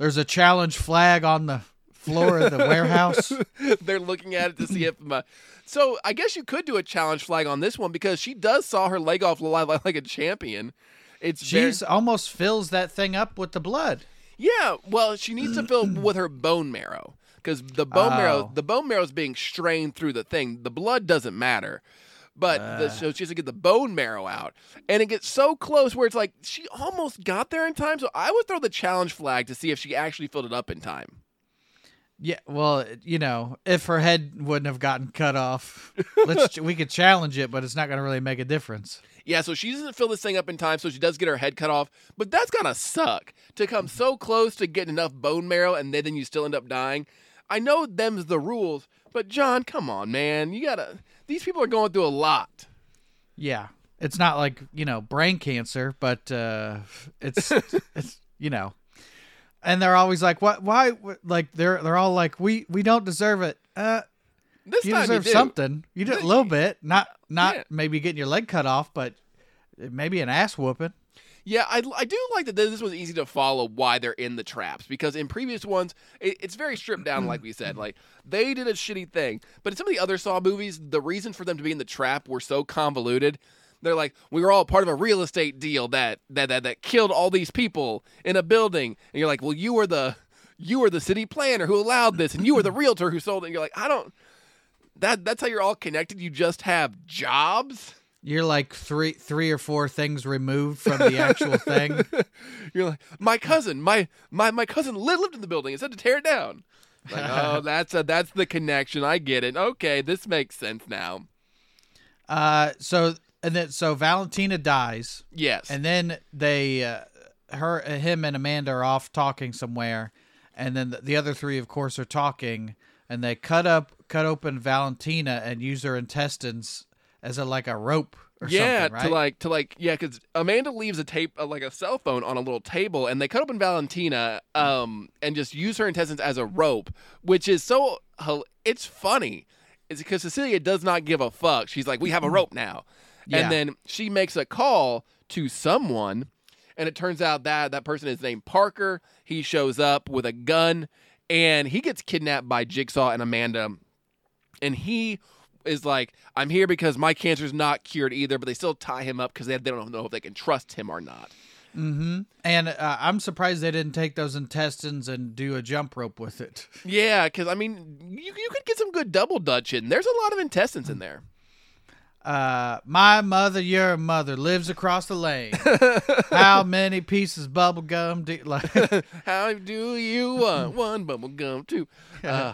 There's a challenge flag on the floor of the warehouse. (laughs) They're looking at it to see if. Uh, so I guess you could do a challenge flag on this one because she does saw her leg off live like a champion. It's very- She's almost fills that thing up with the blood. Yeah, well, she needs to fill with her bone marrow because the bone marrow, Oh. the bone marrow is being strained through the thing. The blood doesn't matter, but Uh. the, so she has to get the bone marrow out, and it gets so close where it's like she almost got there in time. So I would throw the challenge flag to see if she actually filled it up in time. Yeah, well, you know, if her head wouldn't have gotten cut off, let's (laughs) we could challenge it, but it's not going to really make a difference. Yeah, so she doesn't fill this thing up in time, so she does get her head cut off. But that's gotta suck to come so close to getting enough bone marrow, and then you still end up dying. I know them's the rules, but John, come on, man, you gotta. These people are going through a lot. Yeah, it's not like you know brain cancer, but uh, it's (laughs) it's you know, and they're always like, what? Why? Like they're they're all like, we we don't deserve it. Uh, This you time deserve you something. You did a little bit, not not Yeah. maybe getting your leg cut off, but maybe an ass whooping. Yeah, I, I do like that this was easy to follow why they're in the traps because in previous ones it, it's very stripped down, like we said. Like they did a shitty thing, but in some of the other Saw movies, the reason for them to be in the trap were so convoluted. They're like, we were all part of a real estate deal that that that, that killed all these people in a building, and you're like, well, you were the you were the city planner who allowed this, and you were the realtor who sold it. And you're like, I don't. That that's how you're all connected. You just have jobs. You're like three three or four things removed from the actual thing. (laughs) You're like, my cousin, my my my cousin lived, lived in the building and said to tear it down. Like, (laughs) oh, that's a, that's the connection. I get it. Okay, this makes sense now. Uh, so and then so Valentina dies. Yes. and then they uh, her him and amanda are off talking somewhere and then the, the other three of course are talking and they cut up cut open valentina and use her intestines as a like a rope or yeah, something right to like to like yeah, because Amanda leaves a tape uh, like a cell phone on a little table, and they cut open Valentina um and just use her intestines as a rope, which is so it's funny. It's because Cecilia does not give a fuck. She's like, we have a rope now, Yeah. and then she makes a call to someone, and it turns out that that person is named Parker. He shows up with a gun, and he gets kidnapped by Jigsaw and Amanda, and he is like, I'm here because my cancer's not cured either, but they still tie him up because they, they don't know if they can trust him or not. Hmm. and uh, i'm surprised they didn't take those intestines and do a jump rope with it Yeah, because I mean, you, you could get some good double dutch in. There's a lot of intestines in there. Uh my mother your mother lives across the lane (laughs) how many pieces bubble gum do like (laughs) How do you want (laughs) one bubble gum too? Uh,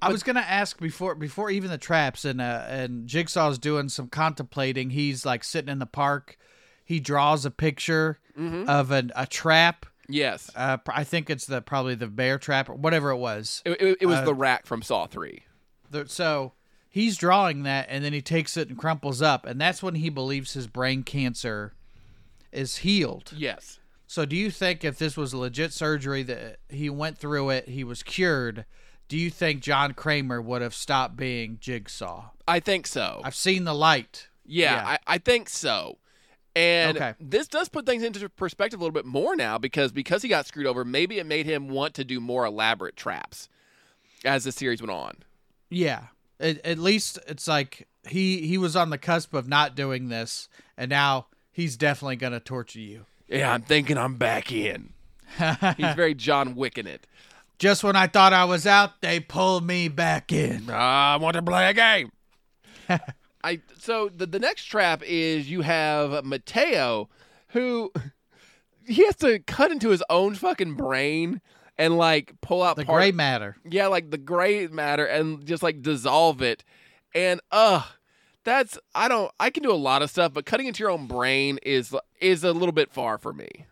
I was gonna ask before before even the traps and uh, and Jigsaw's doing some contemplating. He's like sitting in the park. He draws a picture of an, a trap. yes, Uh, I think it's the probably the bear trap or whatever it was. it, it, it was Uh, the rat from Saw Three. The- so he's drawing that, and then he takes it and crumples up, and that's when he believes his brain cancer is healed. Yes. So do you think if this was a legit surgery that he went through it, he was cured? Do you think John Kramer would have stopped being Jigsaw? I think so. I've seen the light. Yeah, Yeah. I, I think so. And Okay. this does put things into perspective a little bit more now because because he got screwed over, maybe it made him want to do more elaborate traps as the series went on. Yeah. At, at least it's like he he was on the cusp of not doing this, and now he's definitely gonna torture you. Yeah, I'm thinking I'm back in. (laughs) He's very John Wick in it. Just when I thought I was out, they pulled me back in. (laughs) Ah, I want to play a game. (laughs) I so the the next trap is you have Mateo, who he has to cut into his own fucking brain and like pull out The part, gray matter. yeah, like the gray matter and just like dissolve it. And uh that's I don't I can do a lot of stuff, but cutting into your own brain is is a little bit far for me.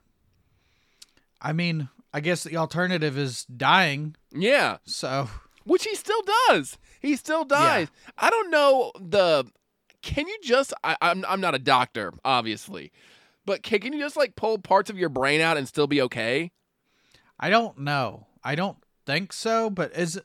I mean, I guess the alternative is dying. Yeah. So which he still does. He still dies. I don't know the. Can you just? I, I'm I'm not a doctor, obviously, but can, can you just like pull parts of your brain out and still be okay? I don't know. I don't think so. But is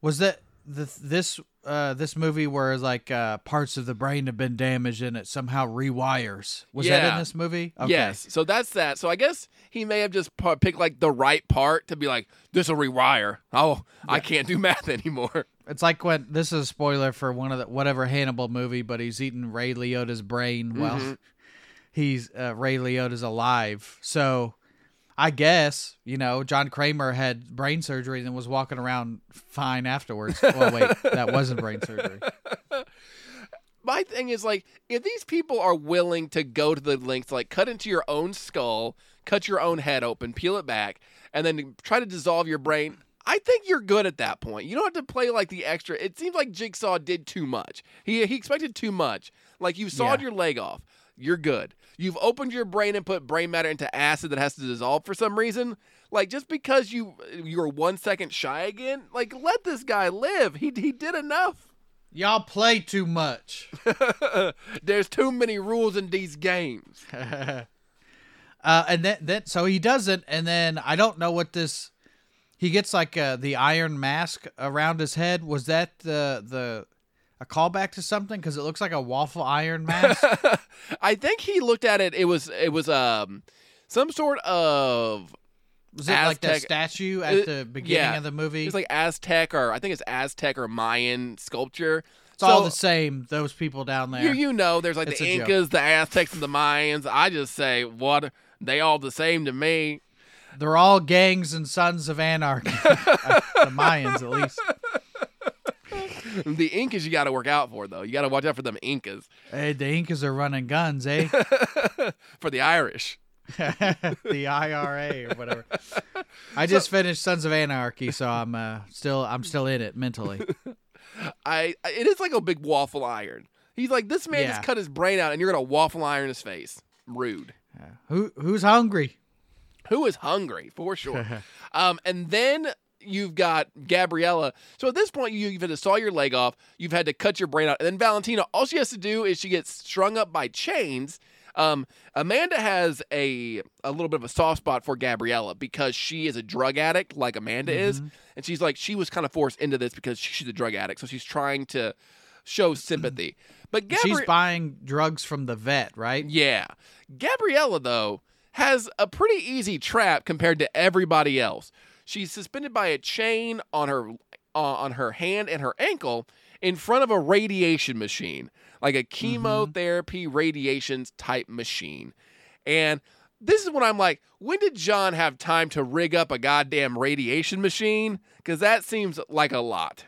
was that the this uh this movie where like uh parts of the brain have been damaged and it somehow rewires? Was that in this movie? Okay. Yes. So that's that. So I guess he may have just pu- picked like the right part to be like, this will rewire. Oh, I can't do math (laughs) anymore. It's like when this is a spoiler for one of the whatever Hannibal movie, but he's eating Ray Liotta's brain Well, Mm-hmm. (laughs) he's uh, Ray Liotta's alive. So I guess you know John Kramer had brain surgery and was walking around fine afterwards. well, wait, that wasn't brain surgery. (laughs) my thing is like if these people are willing to go to the lengths like cut into your own skull cut your own head open peel it back and then try to dissolve your brain i think you're good at that point you don't have to play like the extra it seems like jigsaw did too much he, he expected too much like you sawed Yeah. your leg off you're good you've opened your brain and put brain matter into acid that has to dissolve for some reason like just because you you're one second shy again like let this guy live he, he did enough Y'all play too much. (laughs) There's too many rules in these games. (laughs) uh, and then, then so he doesn't, and then I don't know what this. He gets like uh, the iron mask around his head. Was that the the a callback to something? Because it looks like a waffle iron mask. (laughs) I think he looked at it. It was it was um some sort of Was it like that statue at Uh, the beginning yeah. of the movie? it's like Aztec or I think it's Aztec or Mayan sculpture. it's all the same. Those people down there. You you know there's like It's the a joke. Incas, the Aztecs, and the Mayans. I just say what they all the same to me. They're all gangs and sons of anarchy. (laughs) The Mayans, at least. (laughs) (laughs) The Incas you got to work out for though. You got to watch out for them Incas. Hey, the Incas are running guns, eh? (laughs) For the Irish. (laughs) the IRA or whatever. I just finished Sons of Anarchy, so I'm uh, still I'm still in it mentally. I it is like a big waffle iron. He's like this man Yeah. just cut his brain out and you're gonna waffle iron his face. Rude. Who who's hungry? who is hungry for sure. um, and then you've got Gabriella. So at this point, you, you've had to saw your leg off. You've had to cut your brain out. And then Valentina, all she has to do is she gets strung up by chains. Um, Amanda has a a little bit of a soft spot for Gabriella because she is a drug addict, like Amanda is, and she's like she was kind of forced into this because she's a drug addict, so she's trying to show sympathy. But Gabriella, She's buying drugs from the vet, right? yeah. Gabriella, though, has a pretty easy trap compared to everybody else. She's suspended by a chain on her uh, on her hand and her ankle in front of a radiation machine, like a chemotherapy radiations type machine. And this is when I'm like, when did John have time to rig up a goddamn radiation machine? Because that seems like a lot.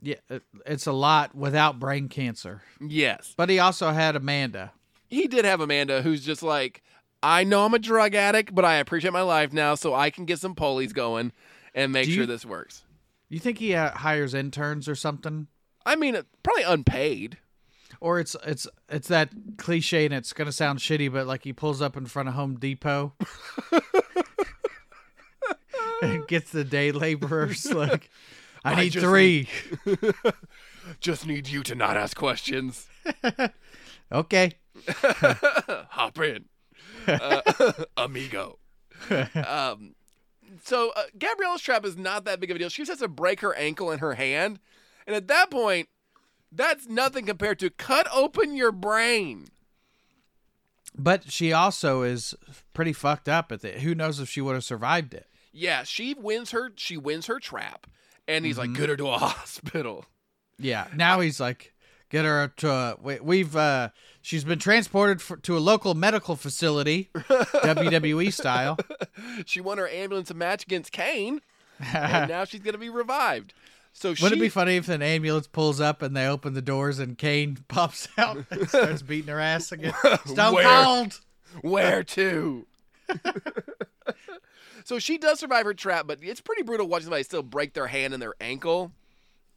Yeah, it's a lot without brain cancer. Yes. But he also had Amanda. he did have Amanda who's just like, I know I'm a drug addict, but I appreciate my life now, so I can get some polies going and make Do sure this works. You think he uh, hires interns or something? I mean, probably unpaid. Or it's it's it's that cliche and it's gonna sound shitty, but like he pulls up in front of Home Depot (laughs) and gets the day laborers (laughs) like I I need three. (laughs) Just need you to not ask questions. Okay. Hop in, uh, (laughs) amigo. (laughs) um, so uh, Gabriella's trap is not that big of a deal. She just has to break her ankle and her hand, and at that point, that's nothing compared to cut open your brain. But she also is pretty fucked up at it. Who knows if she would have survived it? Yeah, she wins her. She wins her trap, and he's like, "Get her to a (laughs) hospital." Yeah. Now he's like get her to a, we, we've uh she's been transported for, to a local medical facility (laughs) WWE style. She won her ambulance match against Kane, and (laughs) now she's gonna be revived. So Wouldn't it be funny if an ambulance pulls up and they open the doors and Kane (laughs) pops out and starts beating her ass again? Stone Where? Cold. Where to? so she does survive her trap, but it's pretty brutal watching somebody still break their hand and their ankle.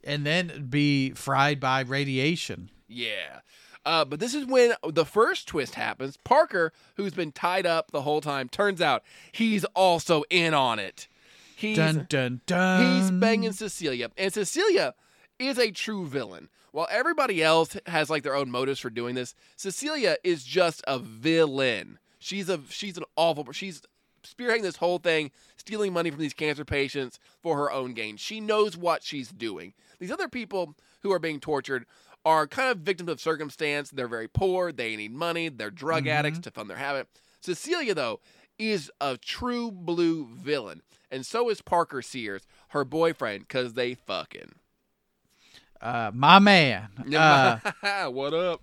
And then be fried by radiation. Yeah. Uh, but this is when the first twist happens. Parker, who's been tied up the whole time, turns out he's also in on it. He's, Dun dun dun. he's banging Cecilia. And Cecilia is a true villain. While everybody else has like their own motives for doing this, Cecilia is just a villain. She's a she's an awful she's spearheading this whole thing, stealing money from these cancer patients for her own gain. She knows what she's doing. These other people who are being tortured are kind of victims of circumstance. They're very poor, they need money, they're drug addicts to fund their habit. Cecilia, though, is a true blue villain. And so is Parker Sears, her boyfriend, because they fucking. Uh, my man. (laughs) Uh, what up?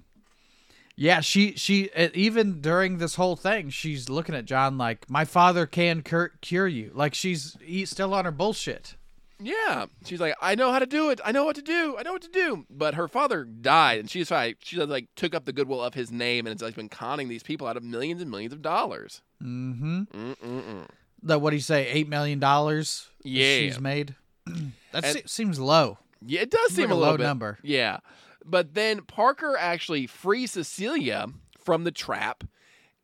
yeah, she she uh, even during this whole thing, she's looking at John like, "My father can cur- cure you." Like she's he's still on her bullshit. Yeah, she's like, I know how to do it. I know what to do. I know what to do. But her father died, and she's like, she like took up the goodwill of his name, and it's like been conning these people out of millions and millions of dollars. Mm-hmm. Mm-mm-mm. That what do you say? Eight million dollars. Yeah. she's made. (clears throat) that And- se- seems low. Yeah, it does seem like a a little low bit. number. Yeah, but then Parker actually frees Cecilia from the trap,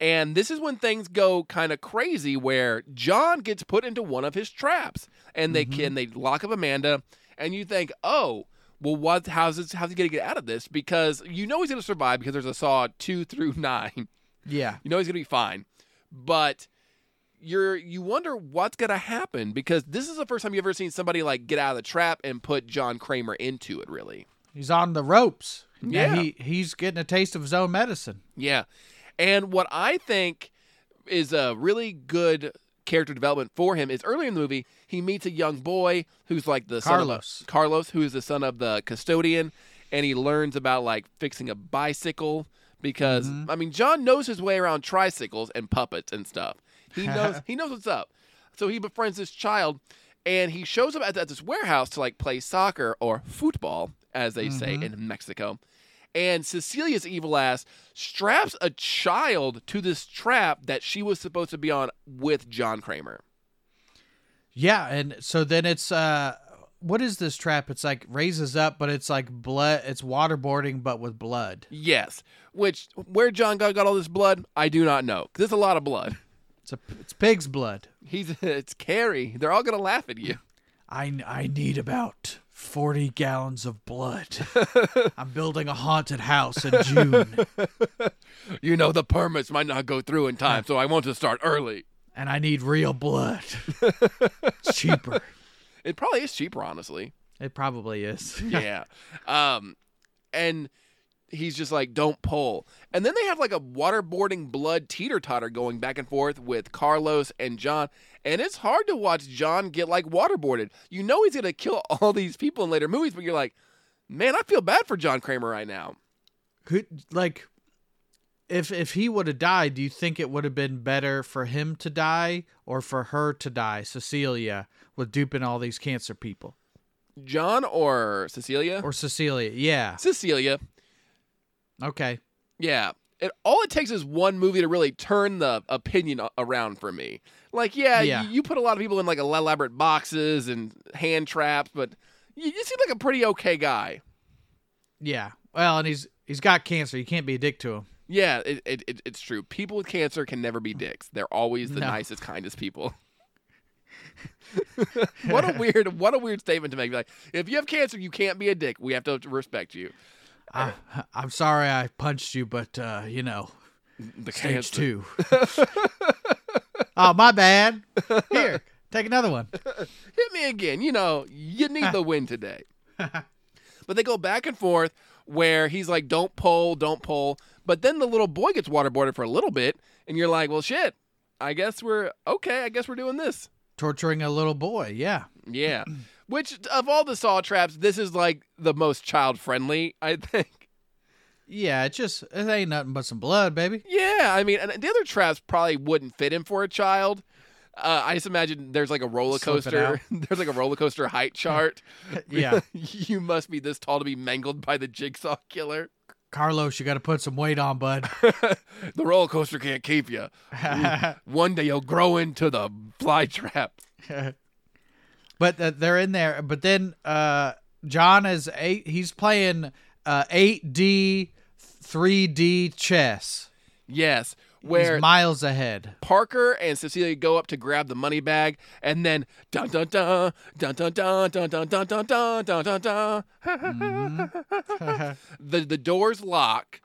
and this is when things go kind of crazy. Where John gets put into one of his traps, and they Mm-hmm. can they lock up Amanda, and you think, oh. Well, what? How's this? How's he gonna get out of this? Because you know he's gonna survive because there's a saw two through (laughs) nine. Yeah. You know he's gonna be fine, but you're you wonder what's gonna happen because this is the first time you've ever seen somebody like get out of the trap and put John Kramer into it. Really, He's on the ropes. Yeah. he he's getting a taste of his own medicine. yeah. And what I think is a really good character development for him is earlier in the movie he meets a young boy who's like the Carlos. son of Carlos, who is the son of the custodian, and he learns about like fixing a bicycle because mm-hmm. I mean John knows his way around tricycles and puppets and stuff. He (laughs) knows he knows what's up. So he befriends this child, and he shows up at, at this warehouse to like play soccer or football, as they say mm-hmm. in Mexico. And Cecilia's evil ass straps a child to this trap that she was supposed to be on with John Kramer. Yeah, and so then it's uh what is this trap? It's like raises up, but it's like blood it's waterboarding but with blood. Yes, which where John got, got all this blood, I do not know. it's a lot of blood. It's a it's pig's blood. He's (laughs) it's Carrie. They're all gonna laugh at you. I I need about 40 gallons of blood. (laughs) I'm building a haunted house in June (laughs) You know the permits might not go through in time, so I want to start early. and I need real blood. (laughs) it's cheaper. It probably is cheaper, honestly. It probably is. yeah. Um, and he's just like, don't pull. And then they have like a waterboarding blood teeter totter going back and forth with Carlos and John. And it's hard to watch John get like waterboarded. You know he's gonna kill (laughs) all these people in later movies, but you're like, man, I feel bad for John Kramer right now. Could like if if he would have died, do you think it would have been better for him to die or for her to die, Cecilia, with duping all these cancer people? John or Cecilia? Or Cecilia, yeah. Cecilia. Okay. Yeah. It, all it takes is one movie to really turn the opinion around for me. Like, yeah, Yeah. You, you put a lot of people in like elaborate boxes and hand traps, but you, you seem like a pretty okay guy. Yeah. Well, and he's he's got cancer. You can't be a dick to him. Yeah, it, it, it, it's true. People with cancer can never be dicks. They're always the No. nicest, kindest people. (laughs) (laughs) what a weird, what a weird statement to make. Like, if you have cancer, you can't be a dick. We have to respect you. I, I'm sorry I punched you, but uh, you know, The stage cancer. two. (laughs) oh, my bad. Here, take another one. hit me again. You know, you need the win today. (laughs) but they go back and forth where he's like, don't pull, don't pull. But then the little boy gets waterboarded for a little bit, and you're like, well, shit. I guess we're okay. I guess we're doing this. Torturing a little boy. Yeah. Yeah. Which of all the saw traps, this is like the most child friendly, I think. Yeah, it just it ain't nothing but some blood, baby. Yeah, I mean, and the other traps probably wouldn't fit him for a child. Uh, I just imagine there's like a roller coaster. (laughs) there's like a roller coaster height (laughs) chart. Yeah. (laughs) you must be this tall to be mangled by the jigsaw killer. Carlos, you got to put some weight on, bud. the roller coaster can't keep you. One day you'll grow into the fly trap. But uh, they're in there. But then uh, John is eight. He's playing uh, 8D, 3D chess. Yes, He's where miles ahead. Parker and Cecilia go up to grab the money bag, and then dun dun dun dun dun dun dun dun dun dun dun dun dun dun. the the doors lock,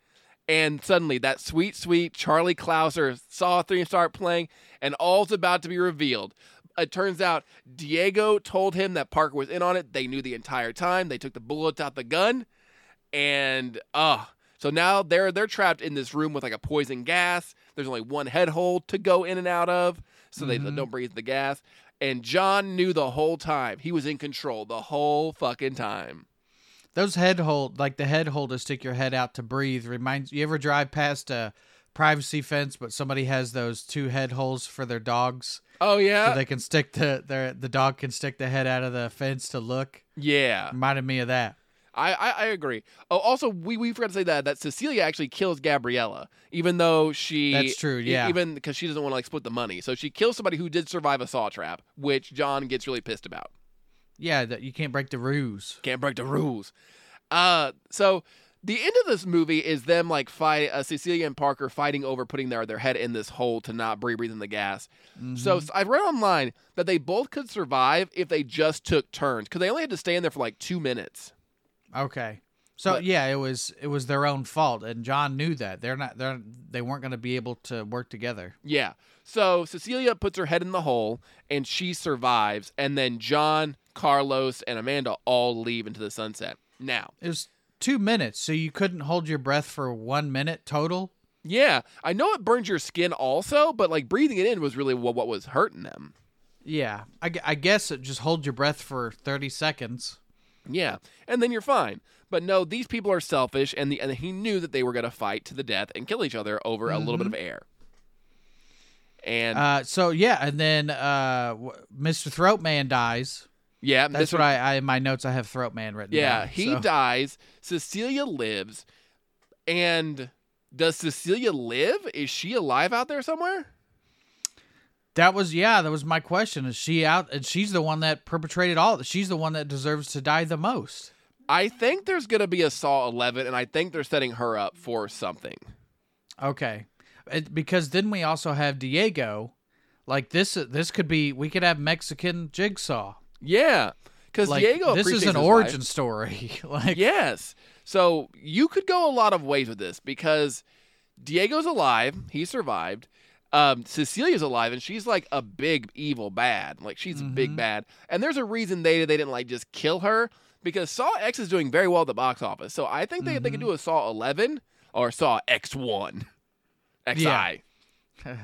and suddenly that sweet sweet Charlie Clouser Saw theme start playing, and all's about to be revealed. It turns out Diego told him that Parker was in on it. They knew the entire time. They took the bullets out the gun, and uh so now they're they're trapped in this room with like a poison gas. There's only one head hole to go in and out of, so they don't breathe the gas. And John knew the whole time. He was in control the whole fucking time. Those head hold, like the head hole to stick your head out to breathe, reminds you ever drive past a privacy fence, but somebody has those two head holes for their dogs, Oh yeah, so they can stick the their the dog can stick the head out of the fence to look. yeah. Reminded me of that. I, I I agree. Oh, also we we forgot to say that that Cecilia actually kills Gabriella, even though she That's true, e- yeah. even because she doesn't want to like split the money, so she kills somebody who did survive a saw trap, which John gets really pissed about. Yeah, that you can't break the rules. Can't break the rules. Uh, so the end of this movie is them like fight uh, Cecilia and Parker fighting over putting their their head in this hole to not breathe in the gas. So I read online that they both could survive if they just took turns because they only had to stay in there for like two minutes. Okay. So But- yeah, it was it was their own fault, and John knew that they're not they're they weren't going to be able to work together. Yeah. So Cecilia puts her head in the hole and she survives, and then John, Carlos, and Amanda all leave into the sunset. Now, It was two minutes, so you couldn't hold your breath for one minute total. yeah, I know it burns your skin also, but like breathing it in was really what, what was hurting them. Yeah, I, I guess it just hold your breath for thirty seconds. Yeah, and then you're fine. But no, these people are selfish, and the and he knew that they were going to fight to the death and kill each other over a little bit of air. And Uh, so yeah, and then uh, Mr. Throatman dies. Yeah, That's what I, I in my notes I have throat man written. Yeah, down, he so- dies. Cecilia lives. And does Cecilia live? Is she alive out there somewhere? That was yeah, that was my question. Is she out? And she's the one that perpetrated all. She's the one that deserves to die the most. I think there's going to be a Saw 11, and I think they're setting her up for something. Okay, it, because then we also have Diego. Like this, this could be. We could have Mexican Jigsaw. Yeah, because Like Diego this is an origin life. story. (laughs) like Yes. So you could go a lot of ways with this because Diego's alive. He survived. Um, Cecilia's alive, and she's like a big evil bad. Like she's a big bad. And there's a reason they they didn't like just kill her because Saw X is doing very well at the box office. So I think they they could do a Saw 11 or Saw X1, XI. Yeah. (laughs)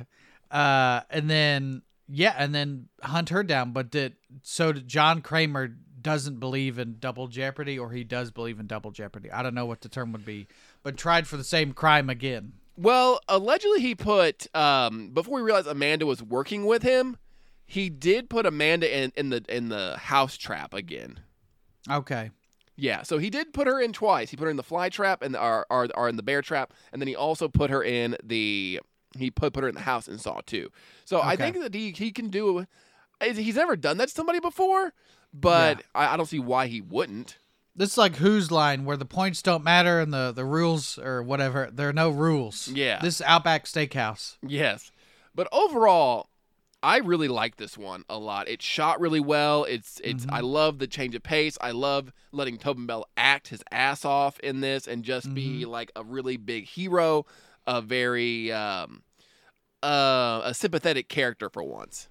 uh, and then yeah, and then hunt her down. But did so? Did John Kramer doesn't believe in double jeopardy, or he does believe in double jeopardy. I don't know what the term would be, but tried for the same crime again. Well, allegedly he put um, before we realized Amanda was working with him, he did put Amanda in, in the in the house trap again. Okay. Yeah, so he did put her in twice. He put her in the fly trap and the, or, or, or in the bear trap, and then he also put her in the he put put her in the house and Saw too. So I think that he he can do. He's never done that to somebody before, but I, I don't see why he wouldn't. This is like whose line where the points don't matter and the, the rules or whatever. There are no rules. Yeah. This is Outback Steakhouse. Yes, but overall, I really like this one a lot. It's shot really well. It's it's. I love the change of pace. I love letting Tobin Bell act his ass off in this and just be like a really big hero, a very um, uh, a sympathetic character for once.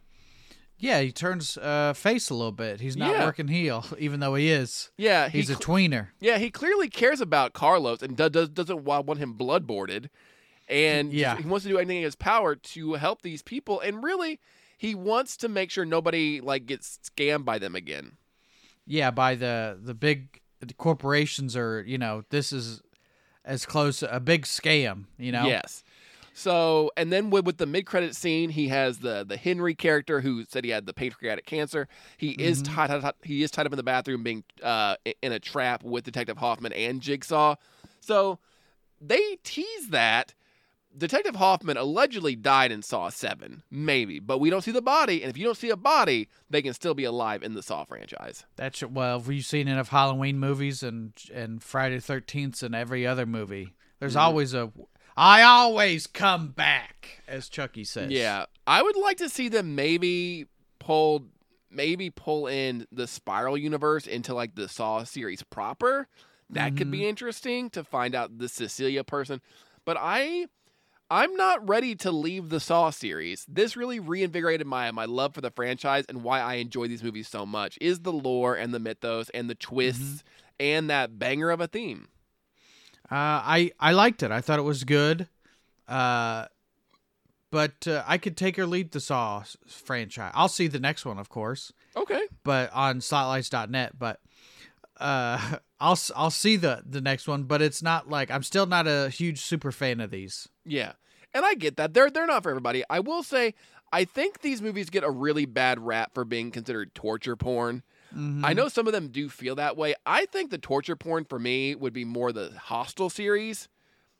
Yeah, he turns uh, face a little bit. He's not Yeah. working heel, (laughs) even though he is. Yeah, he He's a cl- tweener. yeah he clearly cares about Carlos and does, does doesn't want him bloodboarded, and Yeah. he wants to do anything in his power to help these people. And really, he wants to make sure nobody like gets scammed by them again. Yeah, by the the big corporations are you know this is as close a big scam, you know. Yes. So, and then with, with the mid-credit scene, he has the the Henry character who said he had the pancreatic cancer. He is Mm-hmm. tied, tied he is tied up in the bathroom, being uh, in a trap with Detective Hoffman and Jigsaw. So they tease that Detective Hoffman allegedly died in Saw Seven, maybe, but we don't see the body. And if you don't see a body, they can still be alive in the Saw franchise. That's well, we've seen enough Halloween movies and and Friday Thirteenth and every other movie. There's always a I always come back, as Chucky says. Yeah, I would like to see them maybe pull maybe pull in the Spiral universe into like the Saw series proper. That could be mm-hmm. interesting to find out the Cecilia person. But I I'm not ready to leave the Saw series. This really reinvigorated my my love for the franchise and why I enjoy these movies so much. Is the lore and the mythos and the twists mm-hmm. and that banger of a theme. Uh, I I liked it. I thought it was good. Uh, but uh, I could take or leave the Saw franchise. I'll see the next one, of course, Okay. but on Slotlights.net. But uh, (laughs) I'll I'll see the the next one. But it's not like I'm still not a huge super fan of these. Yeah. And I get that. They're they're not for everybody. I will say I think these movies get a really bad rap for being considered torture porn. I know some of them do feel that way. I think the torture porn for me would be more the Hostel series.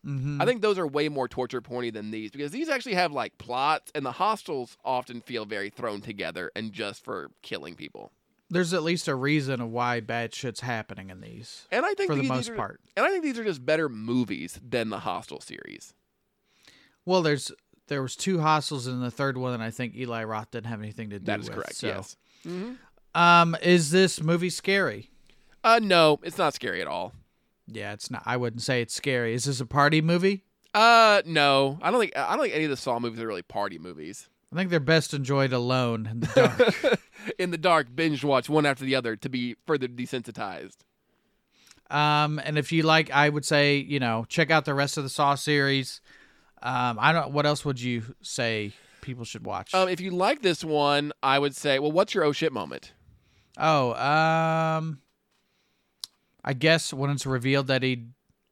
Mm-hmm. I think those are way more torture porny than these because these actually have like plots and the hostels often feel very thrown together and just for killing people. There's at least a reason of why bad shit's happening in these. And I think For the these most are- part. And I think these are just better movies than the Hostel series. Well, there's there was two hostels in the third one, and I think Eli Roth didn't have anything to do with that. That is with. correct. so. Yes. Um, is this movie scary? Uh no, it's not scary at all. Yeah, it's not. I wouldn't say it's scary. Is this a party movie? Uh, no, I don't think I don't think any of the Saw movies are really party movies. I think they're best enjoyed alone in the dark. (laughs) In the dark, binge watch one after the other to be further desensitized. um, and if you like, I would say you know check out the rest of the Saw series. Um, I don't. What else would you say people should watch? Um, if you like this one, I would say, well, what's your oh shit moment? Oh, um, I guess when it's revealed that he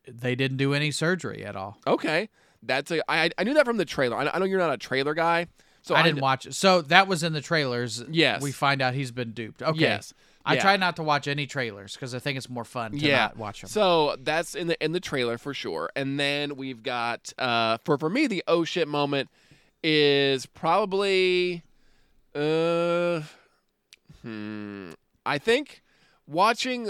they didn't do any surgery at all. Okay, that's a I I knew that from the trailer. I, I know you're not a trailer guy, so I didn't watch it. So that was in the trailers. Yes. We find out he's been duped. Okay. Yes. I Yeah. try not to watch any trailers because I think it's more fun to yeah, not watch them. So that's in the in the trailer for sure. And then we've got uh for for me the oh shit moment is probably uh hmm I think watching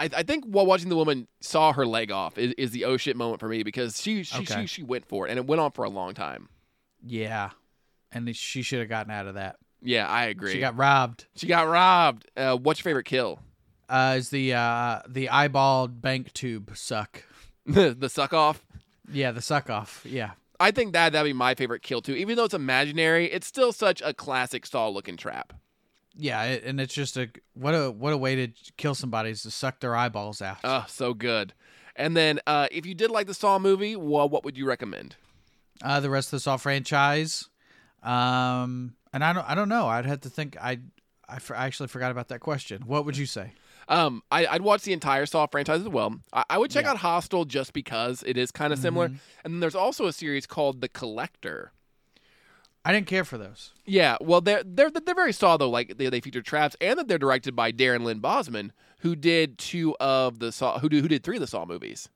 I, I think while watching the woman saw her leg off is, is the oh shit moment for me because she she, Okay. she she went for it and it went on for a long time. yeah. And she should have gotten out of that. Yeah, I agree. She got robbed. she got robbed. Uh, what's your favorite kill? Uh, is the uh the eyeballed bank tube suck? (laughs) the suck off. Yeah, the suck off. Yeah. I think that that'd be my favorite kill too. Even though it's imaginary, it's still such a classic Saw looking trap. Yeah, it, and it's just a what a what a way to kill somebody is to suck their eyeballs out. Oh, so good. And then, uh, if you did like the Saw movie, well, what would you recommend? Uh, the rest of the Saw franchise, um, and I don't I don't know. I'd have to think. I I, for, I actually forgot about that question. What would you say? Um, I, I'd watch the entire Saw franchise as well. I, I would check out Hostel just because it is kind of similar. And then there's also a series called The Collector. I didn't care for those. Yeah, well, they're they're they're very Saw though. Like they, they feature traps, and that they're directed by Darren Lynn Bousman, who did two of the Saw, who did, who did three of the Saw movies.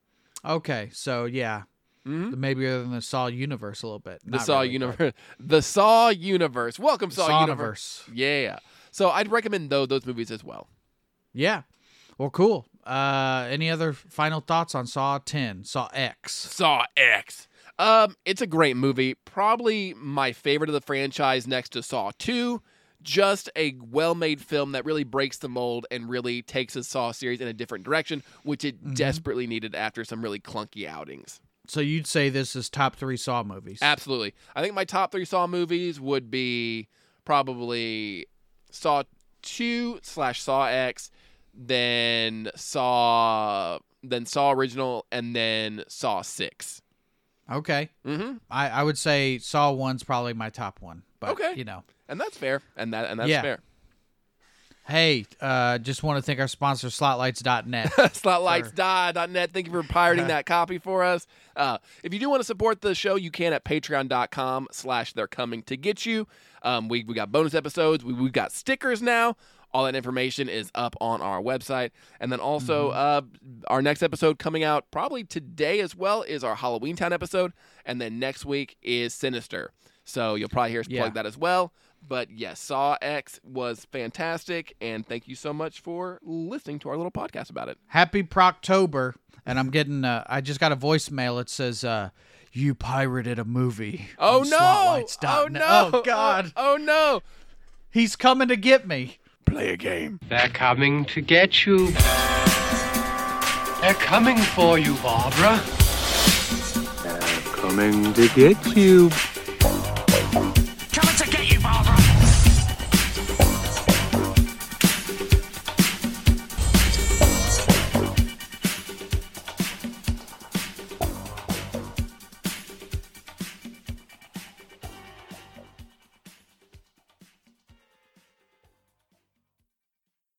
Okay, so yeah, maybe other than the Saw universe a little bit. Mm-hmm. The Saw really, but- universe, (laughs) the Saw universe. Welcome, Saw Sawniverse. universe. Yeah, so I'd recommend though those movies as well. Yeah. Well, cool. Uh, any other final thoughts on Saw 10, Saw X? Saw X. Um, it's a great movie. Probably my favorite of the franchise next to Saw 2. Just a well made film that really breaks the mold and really takes the Saw series in a different direction, which it desperately needed after some really clunky outings. So you'd say this is top three Saw movies? Absolutely. I think my top three Saw movies would be probably Saw 2 slash Saw X, then Saw then Saw Original, and then Saw 6. Okay. Mm-hmm. I, I would say Saw 1's probably my top one. But, Okay. you know. And that's fair. And that and that's Yeah. fair. Hey, uh, just want to thank our sponsor, slotlights.net. (laughs) slotlights.net. Thank you for pirating (laughs) that copy for us. Uh, if you do want to support the show, you can at patreon.com slash they're coming to get you. Um, we, we got bonus episodes. We, we've got stickers now. All that information is up on our website. And then also, uh, our next episode coming out probably today as well is our Halloween Town episode. And then next week is Sinister. So you'll probably hear us Yeah. plug that as well. But yes, Saw X was fantastic. And thank you so much for listening to our little podcast about it. Happy Proctober. And I'm getting, uh, I just got a voicemail. It says, uh, you pirated a movie. Oh no! Oh no! Oh, God. Oh, oh, no! He's coming to get me. Play a game. They're coming to get you. They're coming for you, Barbara. They're coming to get you.